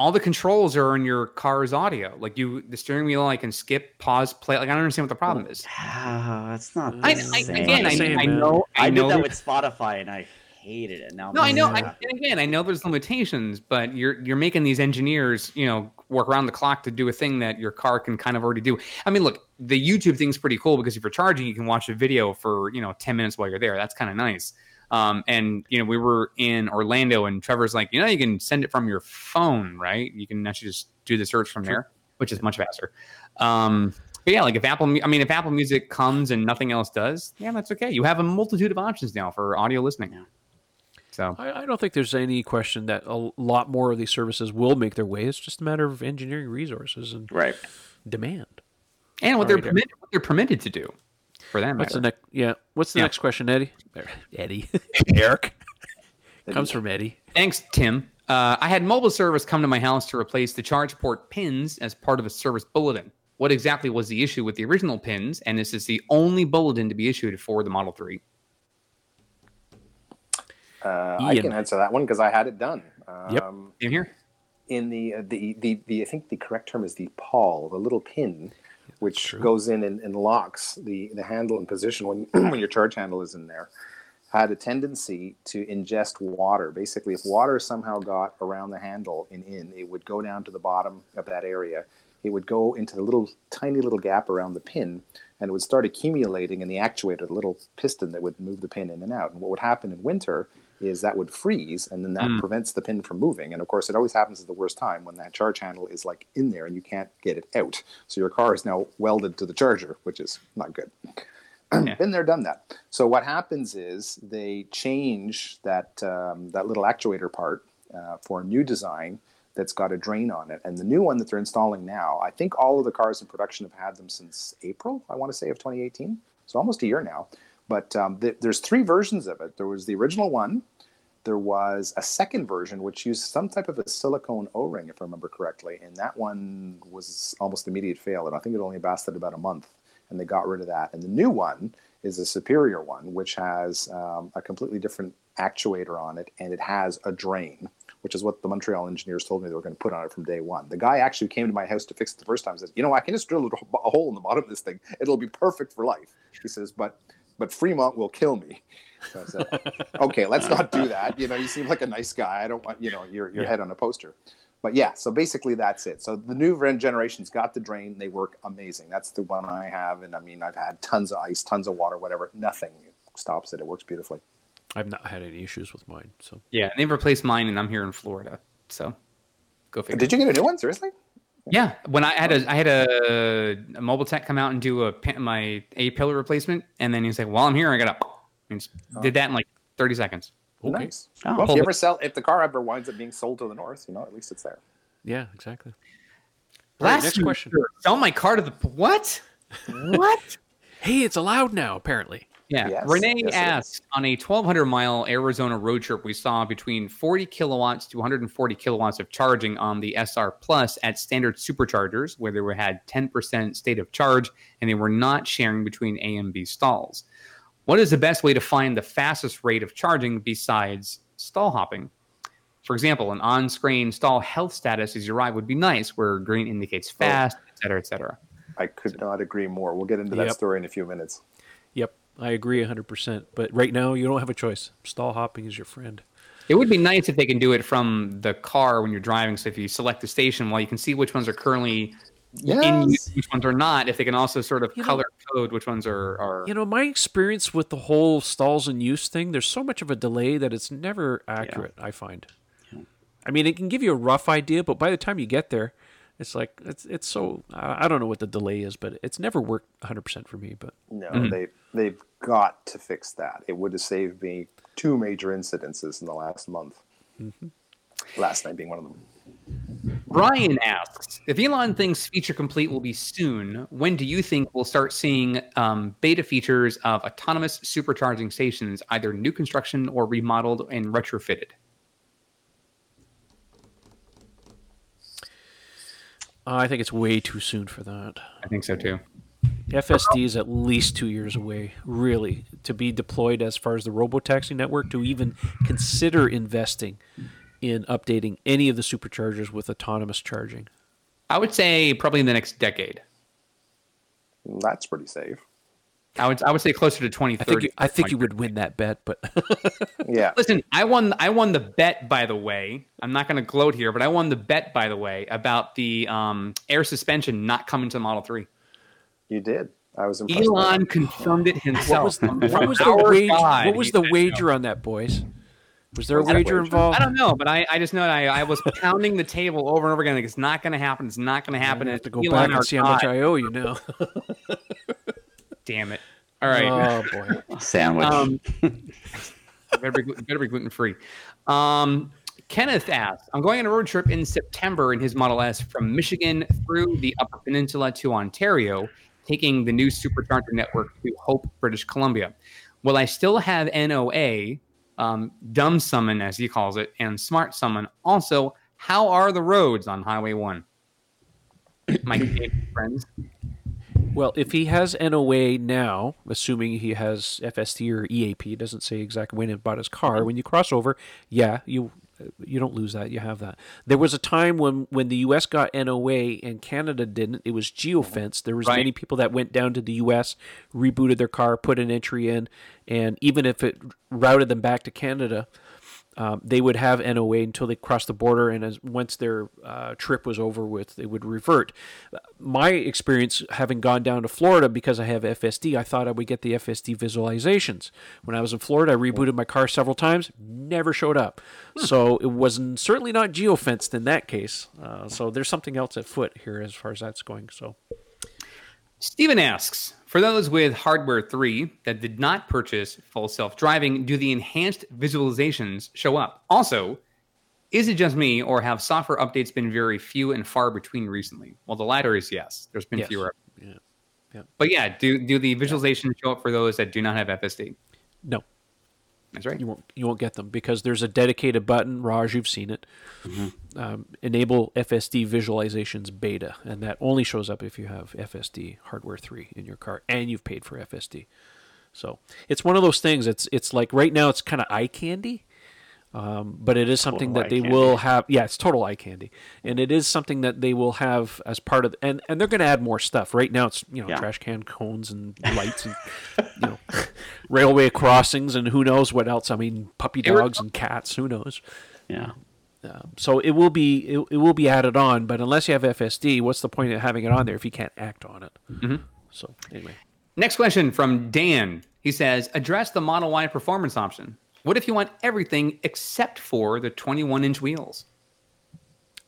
all the controls are in your car's audio. Like you, the steering wheel, I can skip, pause, play. Like I don't understand what the problem is. Ah, that's not. I, I, again, I, Same, I know, I, I, know. did that with Spotify, and I hated it. Now, no, I know. I, Yeah. and again, I know there's limitations, but you're you're making these engineers, you know, work around the clock to do a thing that your car can kind of already do. I mean, look, the YouTube thing's pretty cool because if you're charging, you can watch a video for you know 10 minutes while you're there. That's kind of nice. Um, and you know, we were in Orlando, and Trevor's like, you know, you can send it from your phone, right? You can actually just do the search from there, which is much faster. Um, but yeah, like if Apple, I mean, if Apple Music comes and nothing else does, yeah, that's okay. You have a multitude of options now for audio listening. So I, I don't think there's any question that a lot more of these services will make their way. It's just a matter of engineering resources and Right. demand. and what All they're right, permitted, what they're permitted to do, for that What's the next? Yeah. What's the Yeah. next question, Eddie? Eddie. Eric. Comes from Eddie. Thanks, Tim. Uh, I had mobile service come to my house to replace the charge port pins as part of a service bulletin. what exactly was the issue with the original pins, and this is the only bulletin to be issued for the Model 3. Uh, I Ian. can answer that one because I had it done. Yep. Um, In here? in the, uh, the the the I think the correct term is the pawl, the little pin, which true. goes in and, and locks the the handle in position when when your charge handle is in there, had a tendency to ingest water. Basically, if water somehow got around the handle and in, it would go down to the bottom of that area. It would go into the little tiny little gap around the pin, and it would start accumulating in the actuator, the little piston that would move the pin in and out. And what would happen in winter is that would freeze and then that Mm. prevents the pin from moving. And of course it always happens at the worst time when that charge handle is like in there and you can't get it out. So your car is now welded to the charger which is not good. Yeah. been there done that. So what happens is they change that um, that little actuator part uh, for a new design that's got a drain on it. And the new one that they're installing now i think all of the cars in production have had them since april i want to say of 2018 so almost a year now but um, th- there's three versions of it. There was the original one. There was a second version which used some type of a silicone o-ring if i remember correctly. And that one was almost immediate fail and i think it only lasted about a month and they got rid of that. And the new one is a superior one which has um, a completely different actuator on it and it has a drain which is what the montreal engineers told me they were going to put on it from day one. The guy actually came to my house to fix it the first time says you know i can just drill a a hole in the bottom of this thing. It'll be perfect for life. He says but but fremont will kill me so I said, okay, let's not do that. You know, you seem like a nice guy. I don't want, you know, your, your Yeah. head on a poster. But yeah, so basically that's it. So the new gen- generation's got the drain. They work amazing. That's the one I have. And I mean, I've had tons of ice, tons of water, whatever. Nothing stops it. It works beautifully. I've not had any issues with mine. So Yeah, they've replaced mine, and I'm here in Florida. So go figure. Did you get a new one? Seriously? Yeah, when I had a I had a, a mobile tech come out and do a my a pillar replacement, and then he's like, "While I'm here, I got to," and just did that in like 30 seconds. okay, Nice. Oh. well, if you ever sell, if the car ever winds up being sold to the north, you know, at least it's there. yeah, exactly. All right, next question. Sell my car to the what? what? Hey, it's allowed now. Apparently, Yeah. Yes, Renee yes, it asks on a 1,200 mile Arizona road trip, we saw between 40 kilowatts to 140 kilowatts of charging on the SR Plus at standard superchargers, where they were had 10% state of charge and they were not sharing between A and B stalls. What is the best way to find the fastest rate of charging besides stall hopping? For example, an on-screen stall health status as you arrive would be nice, where green indicates oh. fast, et cetera, et cetera. I could not agree more. We'll get into that Yep. story in a few minutes. yep, I agree hundred percent. But right now, you don't have a choice. Stall hopping is your friend. It would be nice if they can do it from the car when you're driving. So if you select the station, while you can see which ones are currently in use, which ones are not, if they can also sort of You know- color code which ones are. are You know, my experience with the whole stalls in use thing, there's so much of a delay that it's never accurate, I find. I mean, it can give you a rough idea, but by the time you get there, it's like it's it's so I I don't know what the delay is, but it's never worked 100% for me, but No, Mhm. they they've got to fix that. It would have saved me two major incidences in the last month. Last night being one of them. Brian asks if Elon thinks feature complete will be soon. When do you think we'll start seeing um, beta features of autonomous supercharging stations, either new construction or remodeled and retrofitted? I think it's way too soon for that. I think so too. FSD is at least two years away, really, to be deployed as far as the robotaxi network to even consider investing in updating any of the superchargers with autonomous charging. I would say probably in the next decade. That's pretty safe. I would I would say closer to I think you, I think you would win that bet, but Yeah. Listen, I won. I won the bet. By the way, I'm not going to gloat here, but I won the bet. By the way, about the um, air suspension not coming to the Model Three. You did. I was impressed. Elon confirmed it what himself. was the, what was the our wager? What was the wager on that, boys? Was there a Was a wager wager? involved? I don't know, but I, I just know I, I was pounding the table over and over again. Like it's not going to happen. It's not going to happen. I have It's to go Elon, back and see how much I owe you now. Damn it! All right. Oh boy. Sandwich. Um, better be, better be gluten free. Um, Kenneth asks, I'm going on a road trip in September in his Model S from Michigan through the Upper Peninsula to Ontario, taking the new supercharger network to Hope, British Columbia. Will I still have NOA, um, dumb summon as he calls it, and smart summon? Also, how are the roads on Highway 1? my friends. Well, if he has NOA now, assuming he has FSD or EAP, it doesn't say exactly when he bought his car. Mm-hmm. When you cross over, yeah, you you don't lose that. You have that. There was a time when when the U.S. got NOA and Canada didn't. It was geofence. There was Right. many people that went down to the U.S., rebooted their car, put an entry in, and even if it routed them back to Canada, um, they would have NOA until they crossed the border, and as once their uh, trip was over with, they would revert. My experience, having gone down to Florida because I have FSD, I thought I would get the FSD visualizations. When I was in Florida, I rebooted my car several times, never showed up. So it was certainly not geofenced in that case. Uh, so there's something else at foot here as far as that's going. So Steven asks For those with Hardware 3 that did not purchase full self driving, do the enhanced visualizations show up? Also, is it just me, or have software updates been very few and far between recently? Well, the latter is yes. There's been Yes. fewer. Yeah. Yeah. But yeah, do do the visualizations show up for those that do not have FSD? no, That's right. you won't you won't get them because there's a dedicated button. Raj, you've seen it. Um, enable FSD visualizations beta, and that only shows up if you have FSD hardware three in your car and you've paid for FSD. So it's one of those things. It's it's like right now it's kind of eye candy, um, but it is something Total that they eye will have. Yeah, it's total eye candy, and it is something that they will have as part of. And and they're going to add more stuff. Right now it's you know Yeah. trash can cones and lights and you know railway crossings and who knows what else. I mean puppy dogs and cats. Who knows? Yeah. Um, so it will be it, it will be added on, but unless you have FSD, what's the point of having it on there if you can't act on it? Mhm. So anyway, Next question from Dan. He says, address the Model Y performance option. What if you want everything except for the 21 inch wheels?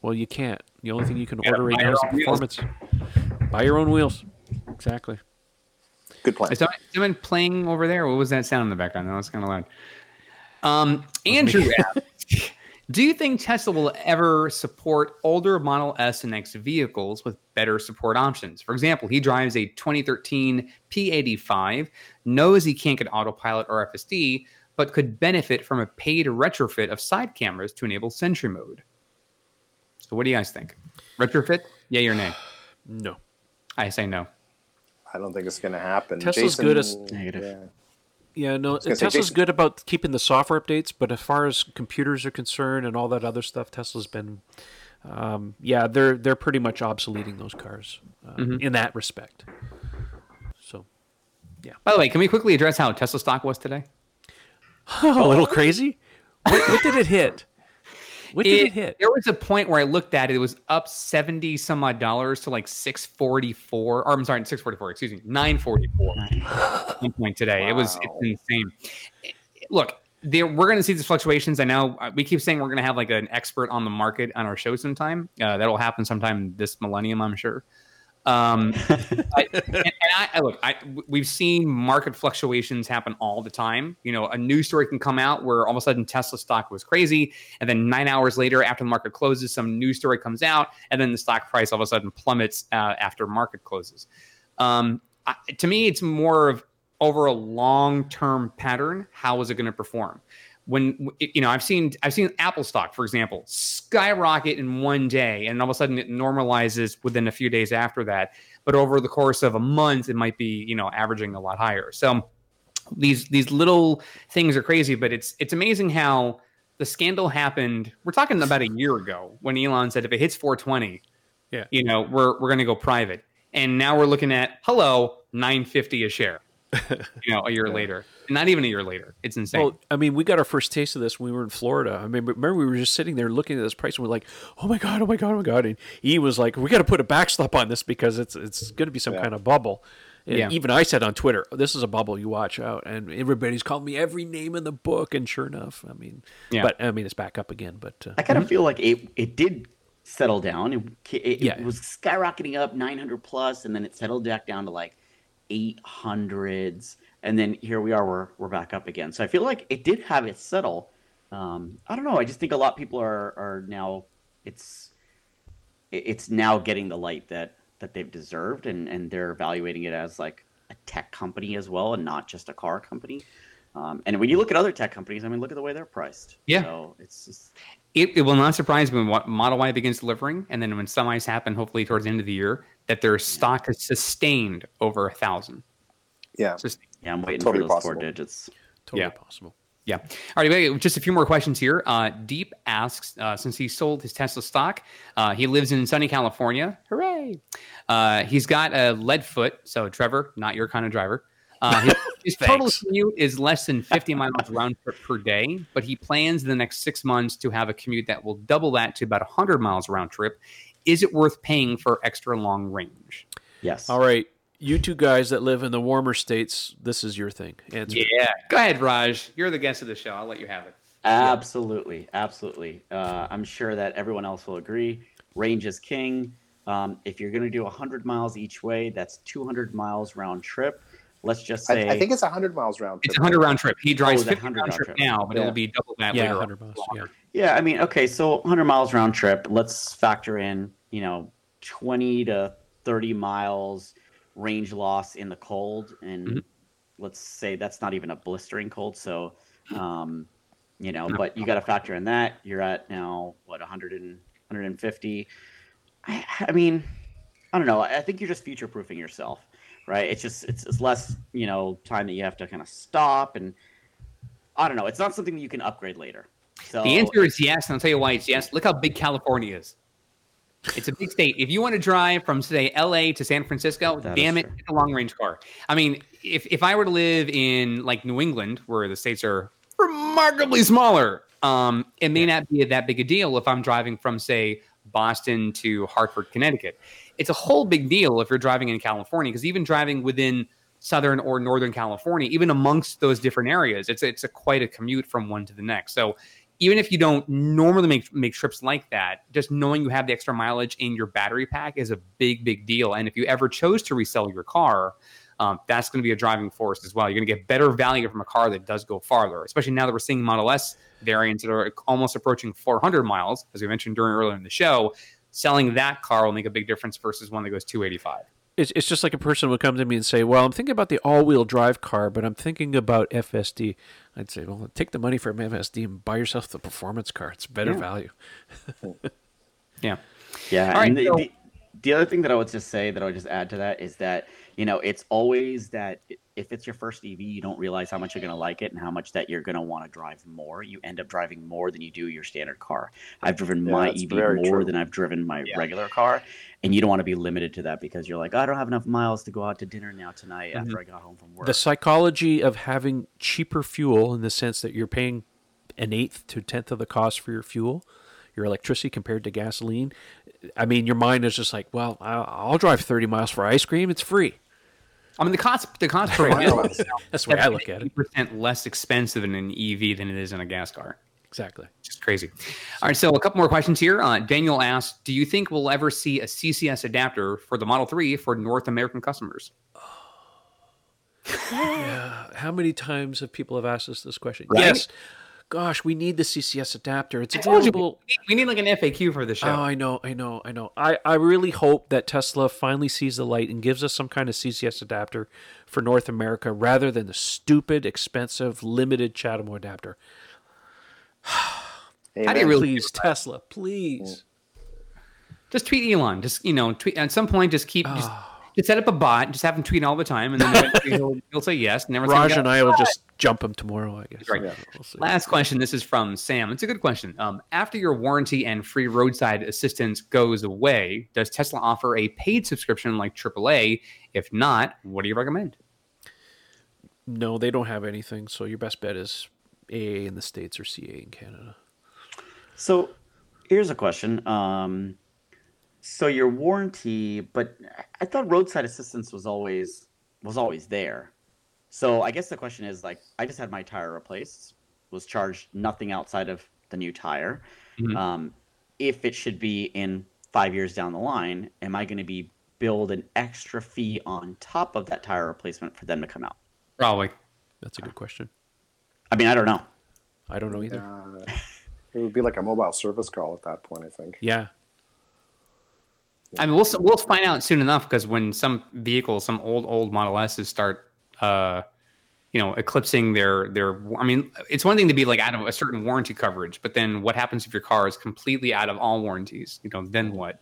well you can't. The only thing you can gotta order right now is the own wheels. performance. Buy your own wheels. Exactly. Good plan. Is someone, someone playing over there? What was that sound in the background? That was kind of loud. Um, Andrew do you think Tesla will ever support older Model S and X vehicles with better support options? For example, he drives a 2013 P85, knows he can't get autopilot or FSD, but could benefit from a paid retrofit of side cameras to enable Sentry mode. So, what do you guys think? Retrofit? Yay or nay? No. I say no. I don't think it's going to happen. Tesla's Jason, good as- Negative. yeah. Yeah, no. Tesla's Jason- good about keeping the software updates, but as far as computers are concerned and all that other stuff, Tesla's been, um, yeah, they're they're pretty much obsoleting those cars uh, Mhm. in that respect. So yeah. By the way, can we quickly address how Tesla stock was today? a little crazy. What, what did it hit? What did it, hit? There was a point where I looked at it; it was up seventy some odd dollars to like six forty four. Or I'm sorry, six forty four. Excuse me, nine forty four. One point today. It was it's insane. Look, there, we're going to see these fluctuations. I know uh, we keep saying we're going to have like an expert on the market on our show sometime. Uh, that'll happen sometime this millennium, I'm sure. Um, I, and, I, I look, I, we've seen market fluctuations happen all the time. You know, a news story can come out where all of a sudden Tesla stock was crazy, and then nine hours later, after the market closes, some news story comes out, and then the stock price all of a sudden plummets uh, after market closes. Um, I, to me, it's more of over a long-term pattern. How is it going to perform? When you know, I've seen I've seen Apple stock, for example, skyrocket in one day, and all of a sudden it normalizes within a few days after that. But over the course of a month, it might be you know averaging a lot higher. So these these little things are crazy, but it's it's amazing how the scandal happened. We're talking about a year ago when Elon said if it hits 420, Yeah. you know, we're we're going to go private. And now we're looking at hello 950 a share. you know, a year later, not even a year later. It's insane. Well, I mean, we got our first taste of this when we were in Florida. I mean, remember we were just sitting there looking at this price and we're like, "Oh my god, oh my god, oh my god!" And he was like, "We got to put a backstop on this because it's it's going to be some Yeah. kind of bubble." And Yeah. even I said on Twitter, "This is a bubble. You watch out." And everybody's called me every name in the book, and sure enough, I mean, Yeah. but I mean, it's back up again. But uh, I kind of feel like it it did settle down. It, it, Yeah. it was skyrocketing up 900 plus, and then it settled back down to like 800s, and then here we are. We're we're back up again. So I feel like it did have its settle. Um, I don't know. I just think a lot of people are are now it's it's now getting the light that that they've deserved, and and they're evaluating it as like a tech company as well, and not just a car company. Um, and when you look at other tech companies, I mean, look at the way they're priced. Yeah. So it's just it, it will not surprise me when Model Y begins delivering, and then when semis happen, hopefully towards the end of the year, that their stock is sustained over a thousand. Yeah. Sustained. Yeah, I'm waiting Totally for those four digits. Totally Yeah. possible. Yeah. All right. wait, Just a few more questions here. Uh, Deep asks, uh, since he sold his Tesla stock, uh, he lives in sunny California. Hooray! Uh, he's got a lead foot. So Trevor, not your kind of driver. Uh, his, his total commute is less than 50 miles round trip per day, but he plans in the next six months to have a commute that will double that to about 100 miles round trip. Is it worth paying for extra long range? Yes. All right, you two guys that live in the warmer states, this is your thing. Answer. Yeah. Go ahead, Raj. You're the guest of the show. I'll let you have it. Absolutely, absolutely. Uh, I'm sure that everyone else will agree. Range is king. Um, if you're going to do 100 miles each way, that's 200 miles round trip. Let's just I, say I think it's 100 miles round It's trip. a 100 round trip. He drives the 50 round round trip trip. now, but it'll be double that Yeah, later. 100 miles. Yeah. Yeah, I mean, okay, so 100 miles round trip. Let's factor in, you know, 20 to 30 miles range loss in the cold, and Mhm. let's say that's not even a blistering cold. So, um, you know, No. but you got to factor in that. You're at now what 100 and 150. I, I mean, I don't know. I I think you're just future proofing yourself, right? It's just it's, it's less, you know, time that you have to kind of stop, and I don't know. It's not something that you can upgrade later. So The answer is yes, and I'll tell you why it's yes. Look how big California is. It's a big state. If you want to drive from say LA to San Francisco, That damn it, it's a long range car. I mean, if if I were to live in like New England, where the states are remarkably smaller, um, it may not be that big a deal if I'm driving from say Boston to Hartford, Connecticut. It's a whole big deal if you're driving in California because even driving within Southern or Northern California, even amongst those different areas, it's it's a quite a commute from one to the next. So even if you don't normally make make trips like that, just knowing you have the extra mileage in your battery pack is a big, big deal. And if you ever chose to resell your car, um, that's going to be a driving force as well. You're going to get better value from a car that does go farther, especially now that we're seeing Model S variants that are almost approaching 400 miles, as we mentioned during earlier in the show. Selling that car will make a big difference versus one that goes 285. It's, it's just like a person would come to me and say, "Well, I'm thinking about the all-wheel drive car, but I'm thinking about FSD." I'd say, "Well, take the money from FSD and buy yourself the performance car. It's better Yeah. value." Yeah. Yeah, All right, and the, so- the, the other thing that I would just say that I would just add to that is that you know it's always that i- if it's your first EV, you don't realize how much you're going to like it and how much that you're going to want to drive more. You end up driving more than you do your standard car. I've driven Yeah, my EV more true. than I've driven my Yeah. regular car, and you don't want to be limited to that because you're like, I don't have enough miles to go out to dinner now tonight mm-hmm. after I got home from work. The psychology of having cheaper fuel in the sense that you're paying an eighth to tenth of the cost for your fuel, your electricity compared to gasoline. I mean, your mind is just like, well, I'll drive 30 miles for ice cream. It's free. I mean, the cost the cost per mile That's the way I look at it. percent less expensive in an EV than it is in a gas car. Exactly. Just crazy. All right, so a couple more questions here. Uh, Daniel asks, "Do you think we'll ever see a CCS adapter for the Model 3 for North American customers?" Yeah. How many times have people have asked us this question? Right? Yes. Gosh, we need the CCS adapter. It's you, available. we need- we need like an FAQ for the show. Oh, I know, I know, I know. I, I really hope that Tesla finally sees the light and gives us some kind of CCS adapter for North America rather than the stupid, expensive, limited CHAdeMO adapter. How do you really Please, Tesla, please. just tweet Elon. Just you know, tweet at some point. Just keep just, Ah. Just set up a bot. Just have him tweet all the time, and then eventually he'll, he'll say yes. And Raj and I will just jump him tomorrow, I guess. Right. Yeah, we'll see. Last question. This is from Sam. It's a good question. Um, after your warranty and free roadside assistance goes away, does Tesla offer a paid subscription like AAA? If not, what do you recommend? No, they don't have anything. So your best bet is AA in the States or CAA in Canada. So here's a question. Um, so your warranty, but I thought roadside assistance was always was always there. So I guess the question is like, I just had my tire replaced, was charged nothing outside of the new tire. Mhm. Um, if it should be in five years down the line, am I going to be billed an extra fee on top of that tire replacement for them to come out? Probably. That's a good question. I mean, I don't know. I don't know either. Uh, it would be like a mobile service call at that point, I think. Yeah. I mean, we'll we'll find out soon enough because when some vehicles, some old old Model S's start uh, you know, eclipsing their their. I mean, it's one thing to be like out of a certain warranty coverage, but then what happens if your car is completely out of all warranties? You know, then what?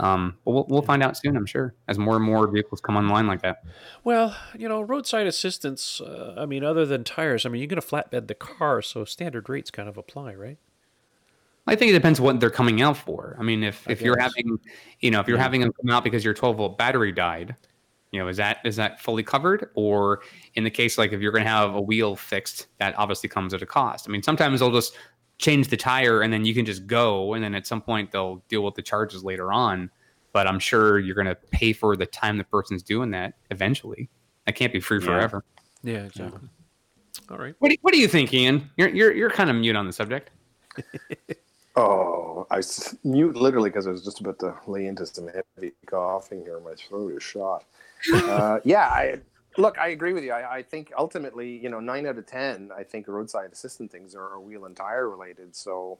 Um, but we'll we'll find out soon, I'm sure, as more and more vehicles come online like that. Well, you know, roadside assistance. Uh, I mean, other than tires, I mean, you're going to flatbed the car, so standard rates kind of apply, right? I think it depends what they're coming out for. I mean, if, I if you're having, you know, if you're having them come out because your 12 volt battery died, you know, is that is that fully covered? Or in the case like if you're going to have a wheel fixed, that obviously comes at a cost. I mean, sometimes they'll just change the tire and then you can just go, and then at some point they'll deal with the charges later on. But I'm sure you're going to pay for the time the person's doing that eventually. That can't be free Yeah. forever. Yeah, exactly. All right. What do, what do you think, Ian? You're you're you're kind of mute on the subject. Oh, I mute literally because I was just about to lay into some heavy coughing here. My throat is shot. Uh, yeah, I look. I agree with you. I, I think ultimately, you know, nine out of ten, I think roadside assistant things are, are wheel and tire related. So,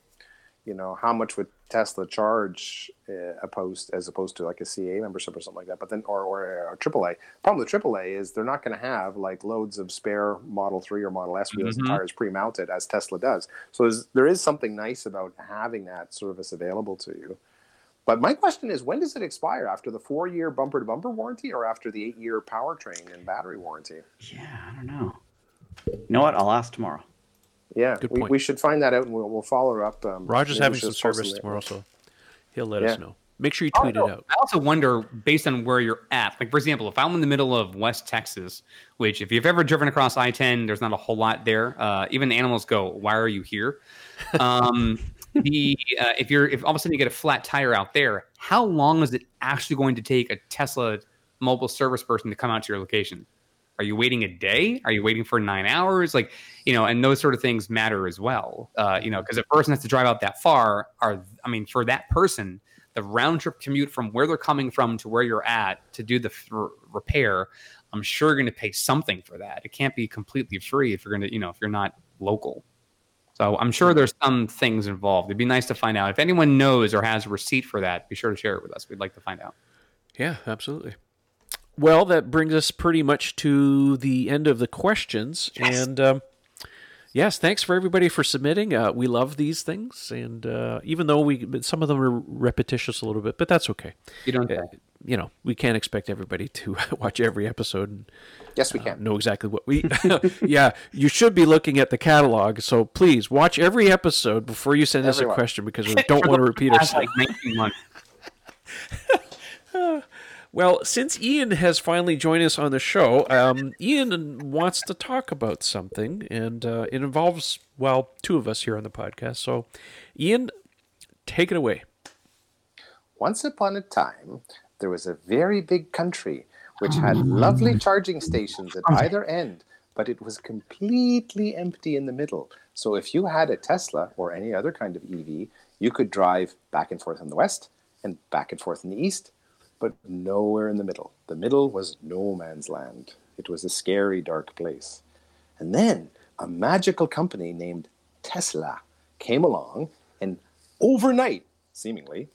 you know, how much would Tesla charge uh, opposed as opposed to like a CAA membership or something like that? But then, or or a AAA. Problem with AAA is they're not going to have like loads of spare Model Three or Model S wheels Mhm. and tires pre-mounted as Tesla does. So there's, there is something nice about having that service available to you. But my question is, when does it expire? After the four-year bumper-to-bumper warranty, or after the eight-year powertrain and battery warranty? Yeah, I don't know. You know what? I'll ask tomorrow. Yeah, Good we, point. we should find that out, and we'll, we'll follow up. Um, Roger's having some service some- tomorrow, so he'll let Yeah. us know. Make sure you tweet no. it out. I also wonder, based on where you're at, like for example, if I'm in the middle of West Texas, which if you've ever driven across I-10, there's not a whole lot there. Uh, even the animals go, "Why are you here?" Um, the uh, if you're if all of a sudden you get a flat tire out there, how long is it actually going to take a Tesla mobile service person to come out to your location? Are you waiting a day? Are you waiting for nine hours? Like, you know, and those sort of things matter as well. Uh, you know, because a person has to drive out that far. Are I mean, for that person, the round trip commute from where they're coming from to where you're at to do the f- repair, I'm sure you're going to pay something for that. It can't be completely free if you're going to, you know, if you're not local. So I'm sure there's some things involved. It'd be nice to find out if anyone knows or has a receipt for that. Be sure to share it with us. We'd like to find out. Yeah, absolutely. Well, that brings us pretty much to the end of the questions. And um, yes, thanks for everybody for submitting. Uh, we love these things, and uh, even though we some of them are repetitious a little bit, but that's okay. You don't. Uh, you know, we can't expect everybody to watch every episode and Yes, we uh, can. know exactly what we. yeah, you should be looking at the catalog. So please watch every episode before you send us a question because we don't want to repeat ourselves. like 19 months. Well, since Ian has finally joined us on the show, um, Ian wants to talk about something, and uh, it involves, well, two of us here on the podcast. So, Ian, take it away. Once upon a time, there was a very big country which had lovely charging stations at either end, but it was completely empty in the middle. So if you had a Tesla or any other kind of EV, you could drive back and forth in the west and back and forth in the east, but nowhere in the middle. The middle was no man's land. It was a scary, dark place. And then a magical company named Tesla came along and overnight, seemingly,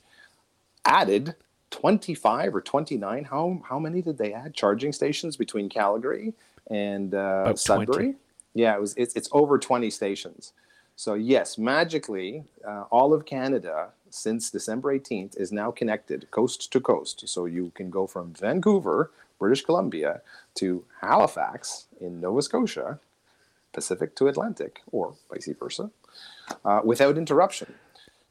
added 25 or 29 how how many did they add charging stations between calgary and uh, About 20. sudbury yeah it was it's, it's over 20 stations so yes magically uh, all of canada since december 18th is now connected coast to coast so you can go from vancouver british columbia to halifax in nova scotia pacific to atlantic or vice versa uh, without interruption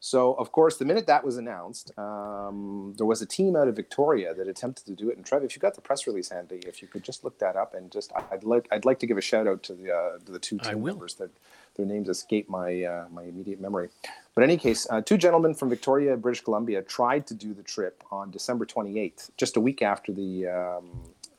so, of course, the minute that was announced, um, there was a team out of Victoria that attempted to do it. And Trev, if you got the press release handy, if you could just look that up and just, I'd like, I'd like to give a shout out to the uh, to the two team members that their names escape my uh, my immediate memory. But in any case, uh, two gentlemen from Victoria, British Columbia, tried to do the trip on December 28th, just a week after the um,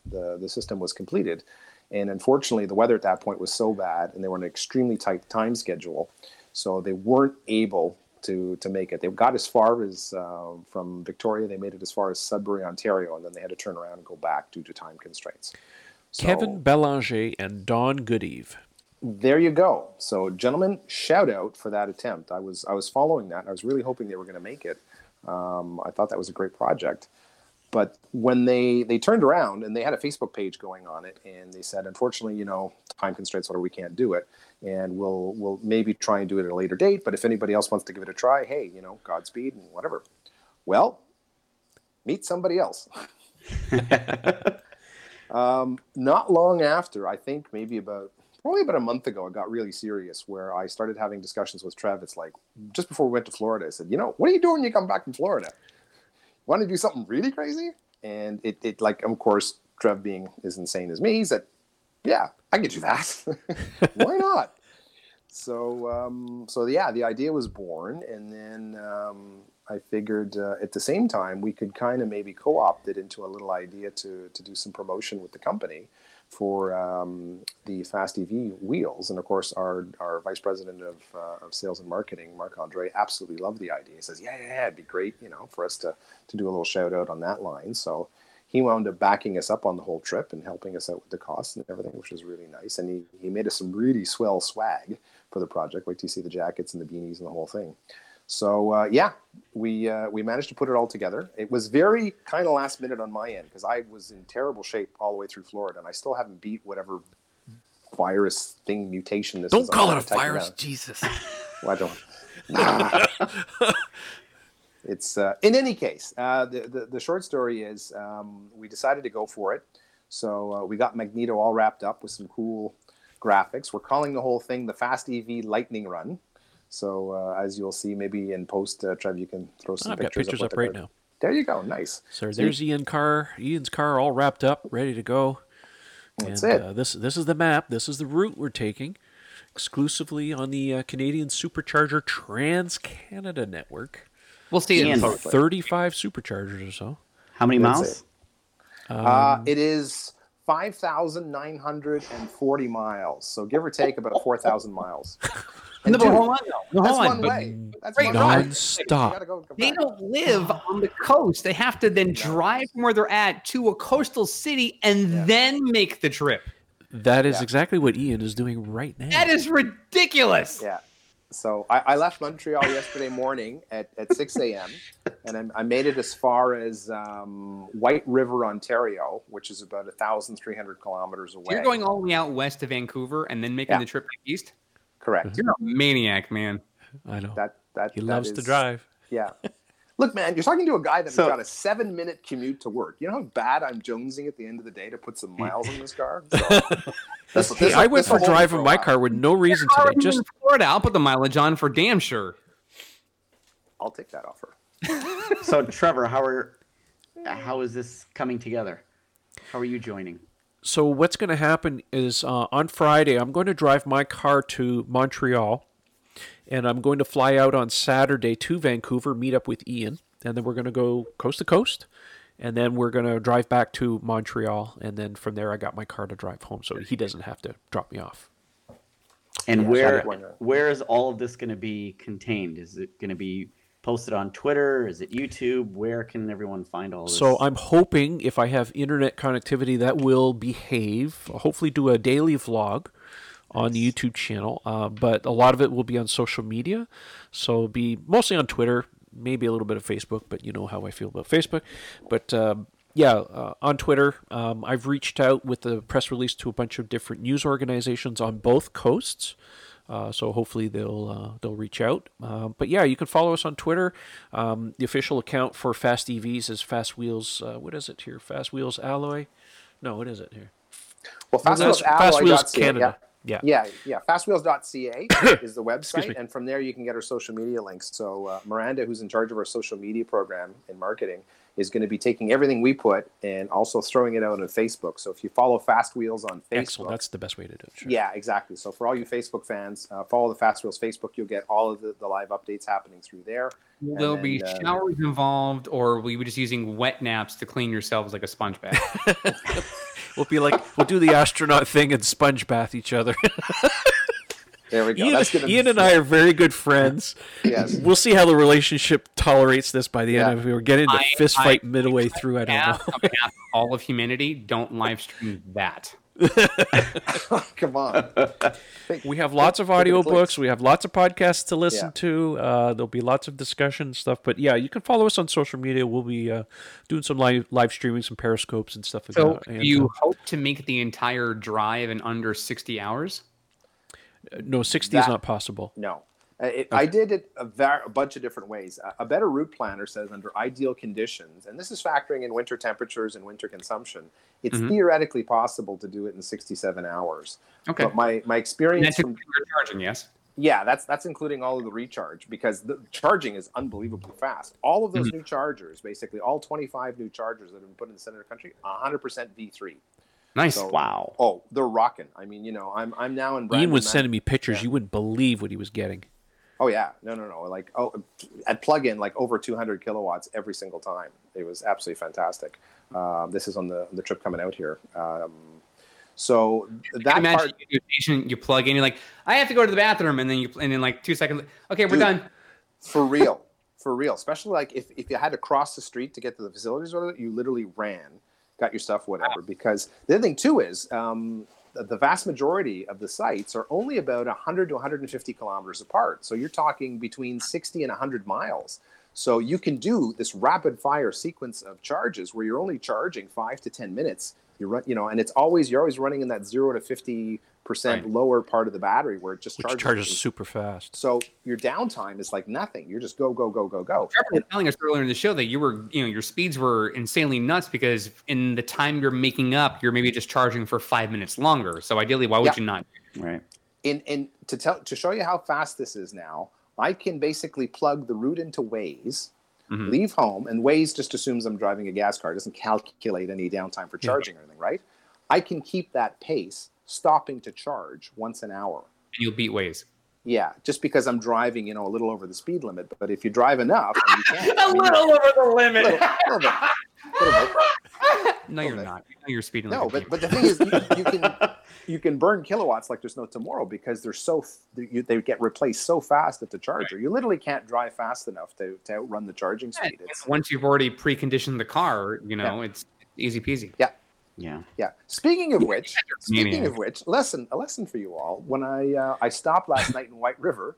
the the system was completed. And unfortunately, the weather at that point was so bad, and they were on an extremely tight time schedule, so they weren't able to to make it. They got as far as uh, from Victoria. They made it as far as Sudbury, Ontario, and then they had to turn around and go back due to time constraints. So, Kevin Bellanger and Don Goodeve. There you go. So, gentlemen, shout out for that attempt. I was I was following that. I was really hoping they were going to make it. Um, I thought that was a great project. but when they they turned around and they had a Facebook page going on it, and they said, unfortunately, you know, time constraints, whatever, we can't do it, and we'll we'll maybe try and do it at a later date. But if anybody else wants to give it a try, hey, you know, Godspeed and whatever. Well, meet somebody else. um, not long after, I think maybe about probably about a month ago, it got really serious where I started having discussions with Trev. It's like just before we went to Florida, I said, you know, what are you doing when you come back from Florida? Want to do something really crazy? And it, it like, of course, Trev being as insane as me, he said, yeah, I can do that. Why not? So, um, so yeah, the idea was born, and then um, I figured uh, at the same time we could kind of maybe co-opt it into a little idea to to do some promotion with the company for um, the Fast EV wheels. And of course, our our vice president of, uh, of sales and marketing, Marc Andre, absolutely loved the idea. He says, "Yeah, yeah, yeah, it'd be great, you know, for us to to do a little shout out on that line." So he wound up backing us up on the whole trip and helping us out with the costs and everything, which was really nice. And he, he made us some really swell swag for the project. Wait till you see the jackets and the beanies and the whole thing. So uh, yeah, we uh, we managed to put it all together. It was very kind of last minute on my end because I was in terrible shape all the way through Florida, and I still haven't beat whatever virus thing mutation this Don't is. call it a virus, down. Jesus. Well, I don't. Nah. it's uh, in any case. Uh, the, the the short story is um, we decided to go for it. So uh, we got Magneto all wrapped up with some cool graphics. We're calling the whole thing the Fast EV Lightning Run. So uh, as you'll see, maybe in post, uh, Trev, you can throw some I've got pictures, pictures what up right now. There you go. Nice. So So there's Ian car, Ian's car, all wrapped up, ready to go. That's and, it. Uh, this this is the map. This is the route we're taking, exclusively on the uh, Canadian Supercharger Trans Canada network. We'll see in Ian. photo. Thirty-five superchargers or so. How many That's miles? it. Um, uh, it is five thousand nine hundred and forty miles. So give or take about four thousand miles. And No, but dude, hold on, though. No, that's hold on. one But way. That's Wait, one no, way. non-stop. Go, They don't live on the coast. They have to then drive from where they're at to a coastal city and Yeah. then make the trip. that is yeah. exactly what Ian is doing right now. That is ridiculous. Yeah. So I, I left Montreal yesterday morning at, at 6 a.m. and I, I made it as far as um, White River, Ontario, which is about 1,300 kilometers away. So you're going all the way out west to Vancouver and then making Yeah. the trip back east? Correct. You're a maniac, man. I know. That that he that loves to drive. Yeah. Look, man, you're talking to a guy that's So- got a seven minute commute to work. You know how bad I'm jonesing at the end of the day to put some miles in this car? So, this- Hey, this- I went for will hold me driving my car with no reason Car today. Just in Florida. I'll put the mileage on for damn sure. I'll take that offer. So Trevor, how are how is this coming together? How are you joining? So what's going to happen is uh, on Friday I'm going to drive my car to Montreal, and I'm going to fly out on Saturday to Vancouver, meet up with Ian, and then we're going to go coast to coast, and then we're going to drive back to Montreal, and then from there I got my car to drive home, so he doesn't have to drop me off. And Yeah, where where is all of this going to be contained? Is it going to be posted on Twitter? Is it YouTube? Where can everyone find all this? So I'm hoping if I have internet connectivity that will behave. I'll hopefully do a daily vlog on the YouTube channel, uh, but a lot of it will be on social media. So it'll be mostly on Twitter, maybe a little bit of Facebook, but you know how I feel about Facebook. But um, yeah, uh, on Twitter, um, I've reached out with the press release to a bunch of different news organizations on both coasts. Uh, so hopefully they'll uh, they'll reach out. Uh, but yeah, you can follow us on Twitter. Um, the official account for Fast EVs is Fast Wheels. Uh, what is it here? Fast Wheels Alloy? No, what is it here? Well, Fast Wheels, Fast Wheels Canada. Yeah. Yeah. Yeah, yeah. Fastwheels.ca is the website, and from there you can get our social media links. So uh, Miranda, who's in charge of our social media program and marketing, is going to be taking everything we put and also throwing it out on Facebook. So if you follow Fast Wheels on Facebook, Excellent. That's the best way to do it. Sure. yeah, exactly. So for all you Facebook fans, uh, follow the Fast Wheels Facebook. You'll get all of the, the live updates happening through there. Will there be uh, showers involved, or will you be just using wet naps to clean yourselves like a sponge bath? We'll be like we'll do the astronaut thing and sponge bath each other. There we go. Ian, That's Ian and I are very good friends. Yes. We'll see how the relationship tolerates this by the end. Yeah. If we were getting into I- fist I- fight midway through, I don't Half know. on all of humanity, don't live stream that. Come on. We have lots of Look at audiobooks. We have lots of podcasts to listen Yeah. to. Uh, there'll be lots of discussion stuff. But yeah, you can follow us on social media. We'll be uh, doing some live live streaming, some periscopes and stuff like So that. And, you uh, hope to make the entire drive in under 60 hours? No, sixty is not possible. No. Uh, It, I did it a, var- a bunch of different ways. A, a Better Route Planner says under ideal conditions, and this is factoring in winter temperatures and winter consumption, it's Mhm. theoretically possible to do it in 67 hours. Okay. But my, my And experience that's from including charging, yes? Yeah, that's that's including all of the recharge because the charging is unbelievably fast. All of Mm-hmm. those new chargers, basically all 25 new chargers that have been put in the center of the country, 100% V3. Nice. So- Wow. Oh, they're rocking. I mean, you know, I'm I'm now in. Ian Brandon, was Ma- sending me pictures. Yeah. You wouldn't believe what he was getting. Oh yeah, no, no, no. Like oh, at plug-in, like over 200 kilowatts every single time. It was absolutely fantastic. Um, this is on the the trip coming out here. Um, so Can you that imagine part, you, station, you plug in, you're like, I have to go to the bathroom, and then you, and then like two seconds, okay, we're Dude. done. for real, for real. Especially like if, if you had to cross the street to get to the facilities, or whatever, you literally ran, got your stuff, whatever. Because the other thing too is um, the, vast majority of the sites are only about 100 to 150 kilometers apart. So you're talking between 60 and 100 miles. So you can do this rapid fire sequence of charges where you're only charging five to 10 minutes. You run, you know, and it's always you're always running in that zero to 50 percent Right. lower part of the battery where it just Which charges. charges super fast. So your downtime is like nothing. You're just go go go go go. Trevor was telling us earlier in the show that you were, you know, your speeds were insanely nuts because in the time you're making up, you're maybe just charging for five minutes longer. So ideally, why would Yeah. you not? Right. in in to tell to show you how fast this is now, I can basically plug the route into Waze, Mhm. leave home, and Waze just assumes I'm driving a gas car. It doesn't calculate any downtime for Yeah. charging or anything, right? I can keep that pace, stopping to charge once an hour. And you'll beat Waze. Yeah, just because I'm driving, you know, a little over the speed limit. But if you drive enough, and you can. I mean, over the limit. little, little bit, little bit. no, you're Okay. not. You know you're speeding. No, like but but the thing is, you, you can you can burn kilowatts like there's no tomorrow because they're so f- you, they get replaced so fast at the charger. You literally can't drive fast enough to, to outrun the charging Yeah, speed. It's, once you've already preconditioned the car, you know, it's easy peasy. Yeah. Yeah. Yeah. Speaking of which, speaking of which, lesson a lesson for you all. When I uh, I stopped last night in White River,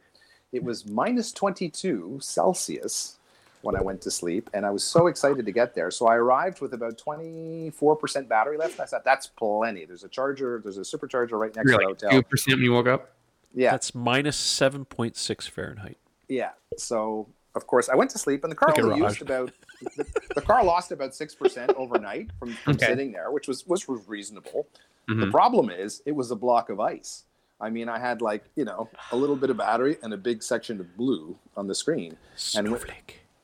it was minus 22 Celsius when I went to sleep, and I was so excited to get there. So I arrived with about 24% battery left. And I thought that's plenty. There's a charger. There's a supercharger right next You're to the like hotel. two percent when you woke up. Yeah, That's minus seven point six Fahrenheit. Yeah. So of course I went to sleep, and the car only used about the, the car lost about six percent overnight from, from Okay. sitting there, which was was reasonable. The Mhm. problem is it was a block of ice. I mean, I had like you know a little bit of battery and a big section of blue on the screen. And wh-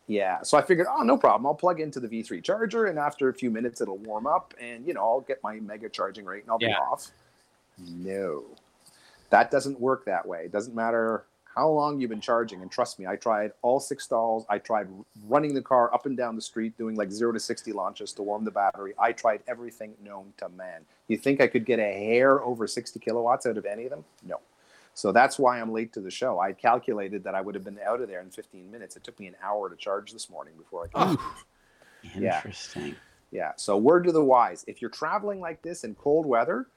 Yeah, so I figured, oh, no problem. I'll plug into the V3 charger, and after a few minutes, it'll warm up, and you know, I'll get my mega charging rate, and I'll be off. No, that doesn't work that way. It doesn't matter how long you've been charging. And trust me, I tried all six stalls. I tried running the car up and down the street, doing like zero to sixty launches to warm the battery. I tried everything known to man. You think I could get a hair over sixty kilowatts out of any of them? No. So that's why I'm late to the show. I calculated that I would have been out of there in 15 minutes. It took me an hour to charge this morning before I came. Yeah. Interesting. Yeah. So word to the wise: if you're traveling like this in cold weather,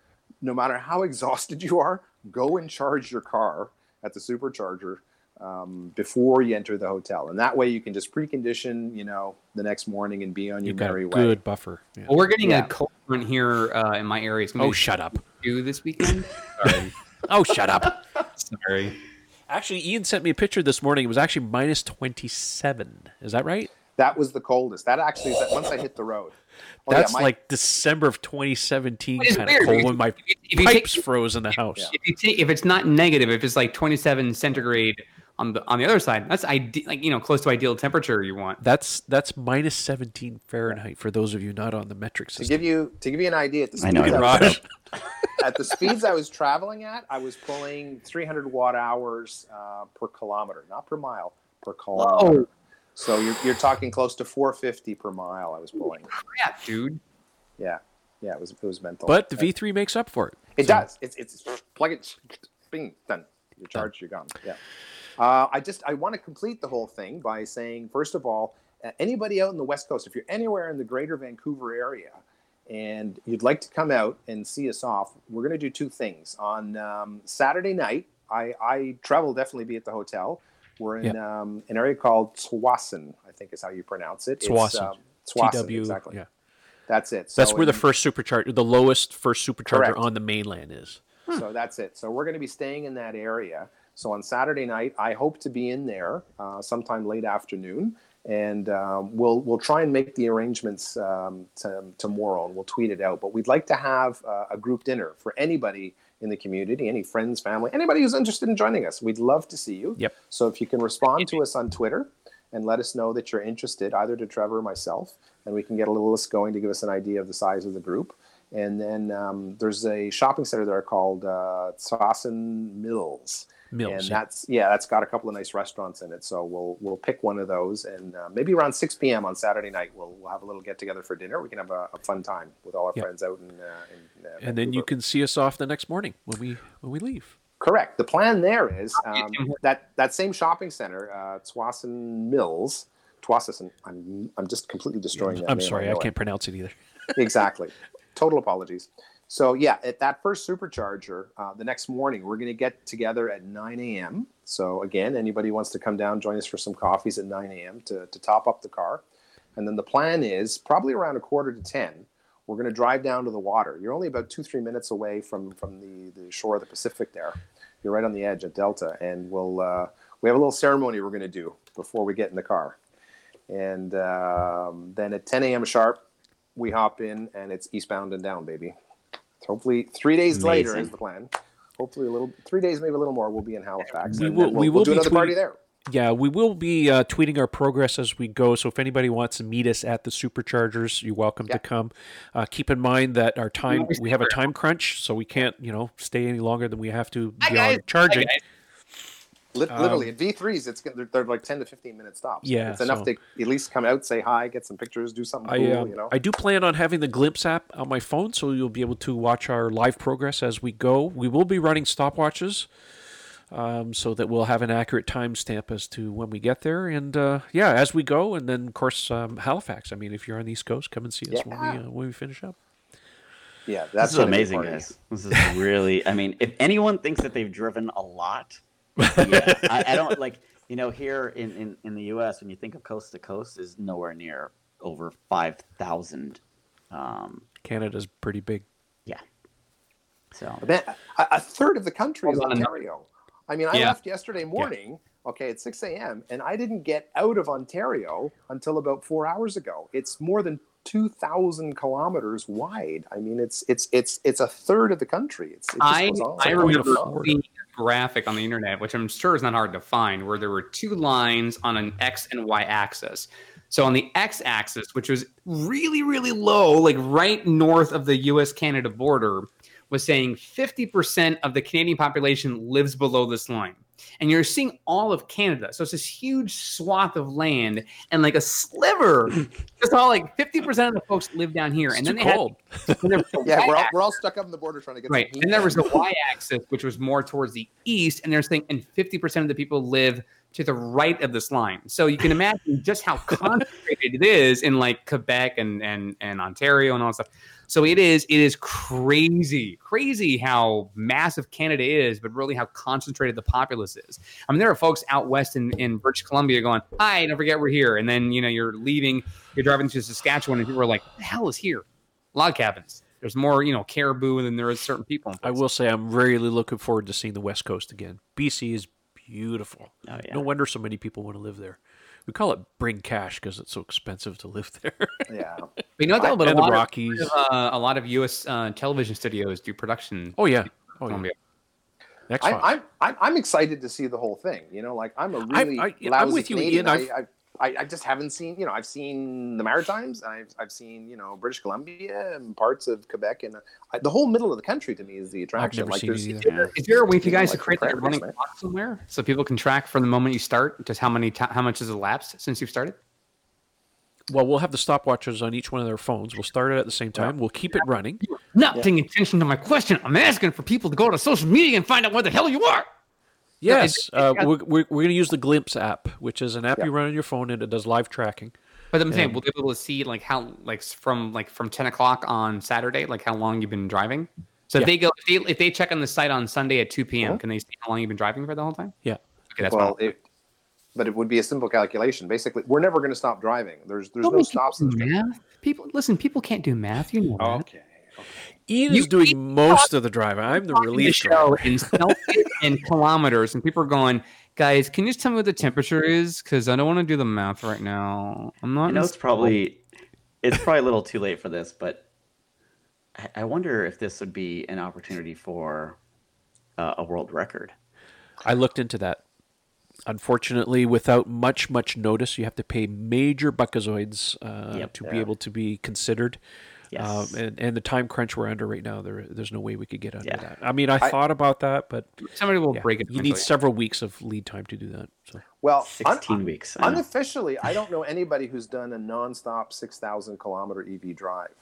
no matter how exhausted you are, go and charge your car at the supercharger um, before you enter the hotel, and that way you can just precondition, you know, the next morning and be on your You've got merry a way. good buffer. Yeah. Well, we're getting Yeah. a cold front here uh, in my area. It's gonna Oh, shut up. two this weekend. Oh, shut up. sorry. Actually, Ian sent me a picture this morning. It was actually minus 27. Is that right? That was the coldest. That actually is that once I hit the road. Oh, yeah, That's my- like December of 2017 Which is kind of cold because when my if if pipes take- froze in the house. Yeah. If you take, if it's not negative, if it's like 27 centigrade on the on the other side, that's ide- like you know close to ideal temperature you want. That's that's minus 17 Fahrenheit for those of you not on the metric system. to system. give you to give you an idea at the I know, speeds I was- at the speeds I was traveling at, I was pulling 300 watt hours uh, per kilometer, not per mile, per kilometer. So you're, you're talking close to 450 per mile. I was pulling. Crap, dude. Yeah, yeah, it was it was mental. but the V3 makes up for it. it So- does. It's it's plug it, bing, done. You're charged. You're gone. Yeah. Uh, I just I want to complete the whole thing by saying first of all, uh, anybody out in the West Coast, if you're anywhere in the Greater Vancouver area, and you'd like to come out and see us off, we're going to do two things. On um, Saturday night, I, I travel definitely be at the hotel. We're in um, an area called Tsawwassen, I think is how you pronounce it. It's, Tsawwassen. um, TW. exactly. Yeah. That's it. That's So where the first supercharger, the lowest first supercharger Correct. on the mainland is. So that's it. So we're going to be staying in that area. So on Saturday night, I hope to be in there uh, sometime late afternoon, and um, we'll we'll try and make the arrangements um, to, tomorrow, and we'll tweet it out. But we'd like to have uh, a group dinner for anybody in the community, any friends, family, anybody who's interested in joining us. We'd love to see you. Yep. So if you can respond to us on Twitter and let us know that you're interested, either to Trevor or myself, and we can get a little list going to give us an idea of the size of the group. And then um, there's a shopping center there called uh, Mills, Mills. and yeah. that's yeah, that's got a couple of nice restaurants in it. So we'll we'll pick one of those, and uh, maybe around 6 p.m. on Saturday night, we'll we'll have a little get together for dinner. We can have a, a fun time with all our Yep. friends out in. Uh, in uh, and then you can see us off the next morning when we when we leave. Correct. The plan there is um, that that same shopping center, uh, Tsawwassen Mills. Tsawwassen. I'm I'm just completely destroying that. I'm name, sorry, I know can't pronounce it either. exactly. Total apologies. So yeah, at that first supercharger, uh, the next morning we're going to get together at 9 a.m. So again, anybody wants to come down, join us for some coffees at 9 a.m. to to top up the car, and then the plan is probably around a quarter to 10. We're going to drive down to the water. You're only about two three minutes away from from the the shore of the Pacific. There, you're right on the edge at Delta, and we'll uh, we have a little ceremony we're going to do before we get in the car, and um, then at 10 a.m. sharp, we hop in and it's eastbound and down, baby. Hopefully, three days later is the plan. Hopefully, a little three days, maybe a little more. We'll be in Halifax. We will- then We'll, we we'll do be another party there. Yeah, we will be uh, tweeting our progress as we go. So if anybody wants to meet us at the superchargers, you're welcome Yeah. to come. Uh, keep in mind that our time we have a time crunch, so we can't you know stay any longer than we have to Hi, beyond guys. charging. Hi, guys. Lit- Um, literally, at V3s, it's they're, they're like 10 to 15 minute stops. Yeah, It's enough so- to at least come out, say hi, get some pictures, do something I cool, um, you know? I do plan on having the Glimpse app on my phone, so you'll be able to watch our live progress as we go. We will be running stopwatches, um, so that we'll have an accurate timestamp as to when we get there, and uh, yeah, as we go, and then of course um, Halifax. I mean, if you're on the East Coast, come and see us when we uh, when we finish up. yeah, that's This is gonna be a amazing, guys. This is really. I mean, if anyone thinks that they've driven a lot, yeah, I, I don't like. You know, here in, in, in the U.S., when you think of coast to coast, is nowhere near over five thousand. Um, Canada's pretty big. yeah. So But then a, a third of the country is on. Ontario. I mean, I Yeah. left yesterday morning, okay, at 6 a.m., and I didn't get out of Ontario until about four hours ago. It's more than 2,000 kilometers wide. I mean, it's it's it's it's a third of the country. It's, it just I, goes on. I Like going remember Florida. Graphic on the internet, which I'm sure is not hard to find, where there were two lines on an X and Y axis. So on the X axis, which was really, really low, like right north of the US Canada border, was saying 50% of the Canadian population lives below this line. And you're seeing all of Canada. So it's this huge swath of land and like a sliver. Just all like 50% of the folks live down here. It's and too then they had cold. and there was a yeah, we're all, we're all stuck up in the border trying to get Right. some And there was the y axis, which was more towards the east. And they're saying, and 50% of the people live to the right of this line. So you can imagine just how concentrated it is in like Quebec and, and, and Ontario and all that stuff. So it is, it is crazy, crazy how massive Canada is, but really how concentrated the populace is. I mean, there are folks out west in, in British Columbia going, hi, don't forget we're here. And then, you know, you're leaving, you're driving to Saskatchewan and people are like, the hell is here? Log cabins. There's more, you know, caribou than there is certain people. I will say I'm really looking forward to seeing the West Coast again. BC is beautiful. Oh, yeah. No wonder so many people want to live there. We call it bring cash because it's so expensive to live there. Yeah. But you know what? But a and the lot, of, Rockies. uh, a lot of U.S. Uh, television studios do production. Oh yeah. Oh yeah. Next I, one. I'm, I'm I'm excited to see the whole thing. You know, like I'm a really I- I'm with you, Canadian. Ian. I've- I, I, I, I just haven't seen. You know, I've seen the Maritimes. and I've I've seen you know British Columbia and parts of Quebec, and uh, I, the whole middle of the country to me is the attraction. never like seen it there's, either. Is there a way for you You know, guys to create like a running clock somewhere so people can track from the moment you start just how many ti how much has elapsed since you've started? well, we'll have the stopwatches on each one of their phones. We'll start it at the same time. We'll keep it running. Not Yeah. paying attention to my question. I'm asking for people to go to social media and find out where the hell you are. Yes, it's- uh, we're, we're, we're going to use the Glimpse app, which is an app Yeah. you run on your phone and it does live tracking. But I'm saying, And- we'll be able to see like how like from like from 10 o'clock on Saturday, like how long you've been driving. So Yeah. if they go, if they, if they check on the site on Sunday at 2 p.m., Uh-huh. can they see how long you've been driving for the whole time? Yeah. Okay, that's well, it, but it would be a simple calculation. Basically, we're never going to stop driving. There's there's no stops. in the math. People listen. People can't do math. You know that. Okay. Ian You- is doing most of the driving. I'm the Talking relief show in Celsius and kilometers, and people are going, guys, can you just tell me what the temperature is? Because I don't want to do the math right now. I'm not. I in know it's probably it's probably a little too late for this, but I, I wonder if this would be an opportunity for uh, a world record. I looked into that. Unfortunately, without much much notice, you have to pay major buckazoids uh, Yep. to be Yeah. able to be considered. Yes. Um, and, and the time crunch we're under right now, there there's no way we could get under Yeah. that. I mean, I, I- thought about that, but somebody will yeah, break it. you need several weeks of lead time to do that. So Well, un- 16 weeks. I unofficially, I don't know anybody who's done a nonstop six thousand kilometer EV drive.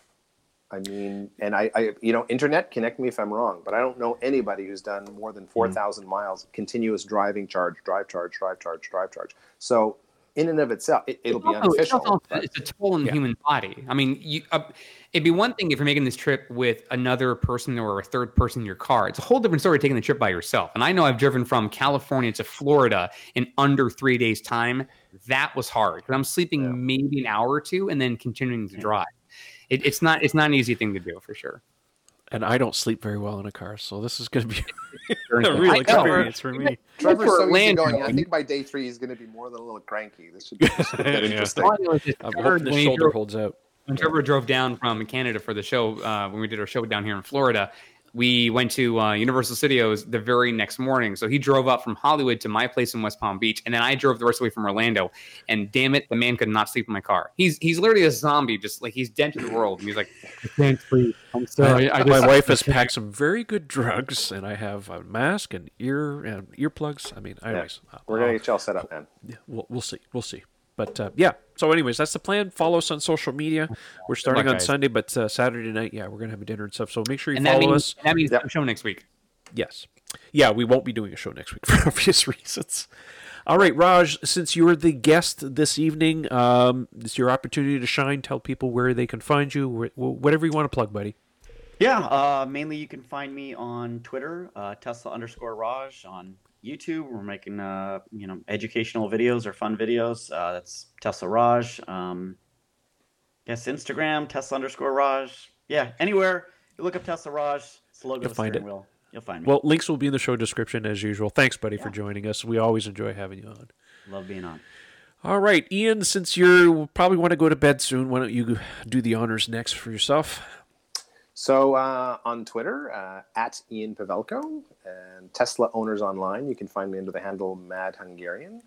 I mean, and I, I, you know, internet, connect me if I'm wrong, but I don't know anybody who's done more than 4,000 miles continuous driving charge, drive charge, drive charge, drive charge. So, in and of itself, it, it'll be It's also- it's unofficial. also- It's a toll on the Yeah. human body. I mean, you, uh, it'd be one thing if you're making this trip with another person or a third person in your car. It's a whole different story taking the trip by yourself. And I know I've driven from California to Florida in under three days' time. That was hard because I'm sleeping Yeah. maybe an hour or two and then continuing to drive. It, it's not. It's not an easy thing to do for sure. And I don't sleep very well in a car, so this is going to be a real experience for me. Trevor's for so Orlando, easygoing. I think by day three, he's going to be more than a little cranky. This should, this should get Yeah. interesting. All I know is that I'm Trevor, hoping the when he shoulder drove- holds out. when Trevor drove down from Canada for the show, uh, when we did our show down here in Florida, we went to uh, Universal Studios the very next morning. So he drove up from Hollywood to my place in West Palm Beach, and then I drove the rest of the way from Orlando. And damn it, the man could not sleep in my car. He's he's literally a zombie, just like he's dead to the world. And he's like, I can't sleep. I'm sorry. I my just- wife has packed some very good drugs, and I have a mask and ear and earplugs. I mean, anyways, uh, We're going to get you all set up, man. yeah, we'll, we'll see, we'll see. But uh, yeah, so anyways, that's the plan. Follow us on social media. We're starting luck, on guys. Sunday, but uh, Saturday night, yeah, we're gonna have a dinner and stuff. So make sure you And that follow means us. that means Yep. no show next week. Yes, yeah, we won't be doing a show next week for obvious reasons. All right, Raj, since you're the guest this evening, um, it's your opportunity to shine. Tell people where they can find you, wh- wh- whatever you want to plug, buddy. Yeah, uh, mainly you can find me on Twitter, uh, Tesla underscore Raj. On YouTube, we're making uh, you know educational videos or fun videos. Uh, that's Tesla Raj. Um, yes, Instagram Tesla underscore Raj. Yeah, anywhere you look up Tesla Raj, it's the logo You'll of the find steering it. wheel. You'll find me. Well, links will be in the show description as usual. Thanks, buddy, for joining us. We always enjoy having you on. Love being on. All right, Ian, since you probably want to go to bed soon, why don't you do the honors next for yourself? So uh, on Twitter, uh, at Ian Pavelko, and Tesla Owners Online, you can find me under the handle Mad Hungarian.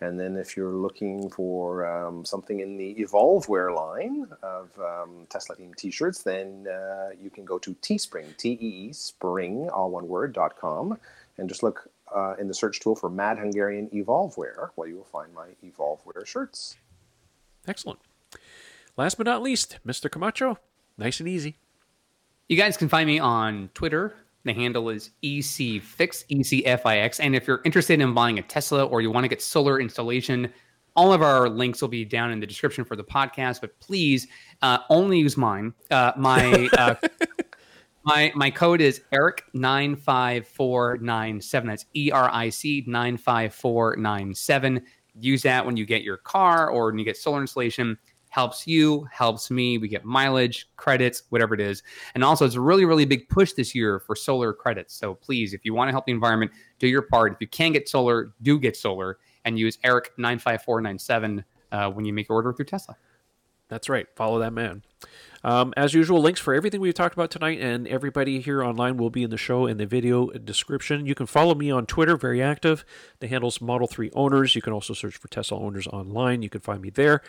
And then if you're looking for um, something in the Evolveware line of um, Tesla themed t-shirts, then uh, you can go to Teespring, T-E-E, spring, all one word, dot com, and just look uh, in the search tool for Mad Hungarian Evolveware, where you will find my Evolveware shirts. Excellent. Last but not least, Mr. Camacho. Nice and easy. You guys can find me on Twitter. The handle is ECFix, E-C-F-I-X. And if you're interested in buying a Tesla or you want to get solar installation, all of our links will be down in the description for the podcast. But please uh, only use mine. Uh, my uh, my my code is Eric nine five four nine seven. That's E R I C nine five four nine seven. Use that when you get your car or when you get solar installation. Helps you, helps me. We get mileage, credits, whatever it is. And also, it's a really, really big push this year for solar credits. So please, if you want to help the environment, do your part. If you can get solar, do get solar and use Eric nine five four nine seven uh, when you make your order through Tesla. That's right. Follow that man. Um, as usual, links for everything we've talked about tonight and everybody here online will be in the show in the video description. You can follow me on Twitter, very active. The handle's Model 3 Owners. You can also search for Tesla Owners online. You can find me there.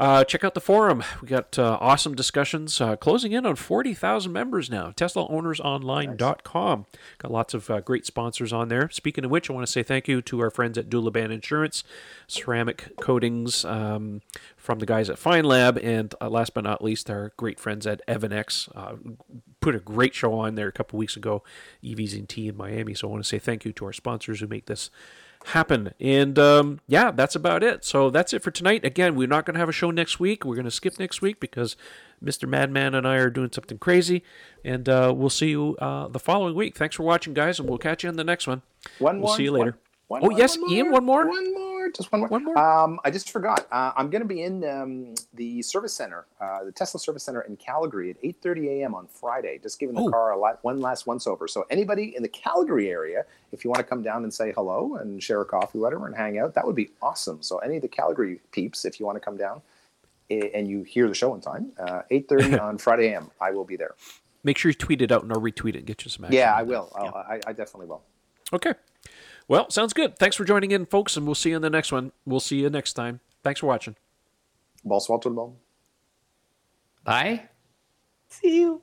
Uh, check out the forum. We got uh, awesome discussions uh, closing in on 40,000 members now. TeslaOwnersOnline.com. Got lots of uh, great sponsors on there. Speaking of which, I want to say thank you to our friends at Dulaban Insurance, ceramic coatings um, from the guys at Feynlab, and uh, last but not least, our great friends at EVANNEX. Uh, put a great show on there a couple weeks ago, EVs and T in Miami. So I want to say thank you to our sponsors who make this happen. And um, yeah, that's about it. So that's it for tonight. Again, we're not going to have a show next week. We're going to skip next week because Mr. Madman and I are doing something crazy. And uh, we'll see you uh, the following week. Thanks for watching, guys, and we'll catch you in the next one. One We'll more. see you later. One, Oh, yes, Ian, one more? One more. Just one more. One more? Um, I just forgot. Uh, I'm going to be in um, the service center, uh, the Tesla service center in Calgary at 8:30 a.m. on Friday. Just giving the Oh. car a lot, one last once over. So anybody in the Calgary area, if you want to come down and say hello and share a coffee, whatever, and hang out, that would be awesome. So any of the Calgary peeps, if you want to come down eh, and you hear the show in time, uh, 8:30 on Friday a.m. I will be there. Make sure you tweet it out and I'll retweet it and get you some action. Yeah, I will. I'll, I, I definitely will. Okay. Well, sounds good. Thanks for joining in, folks, and we'll see you in the next one. We'll see you next time. Thanks for watching. Bonsoir tout le monde. Bye. See you.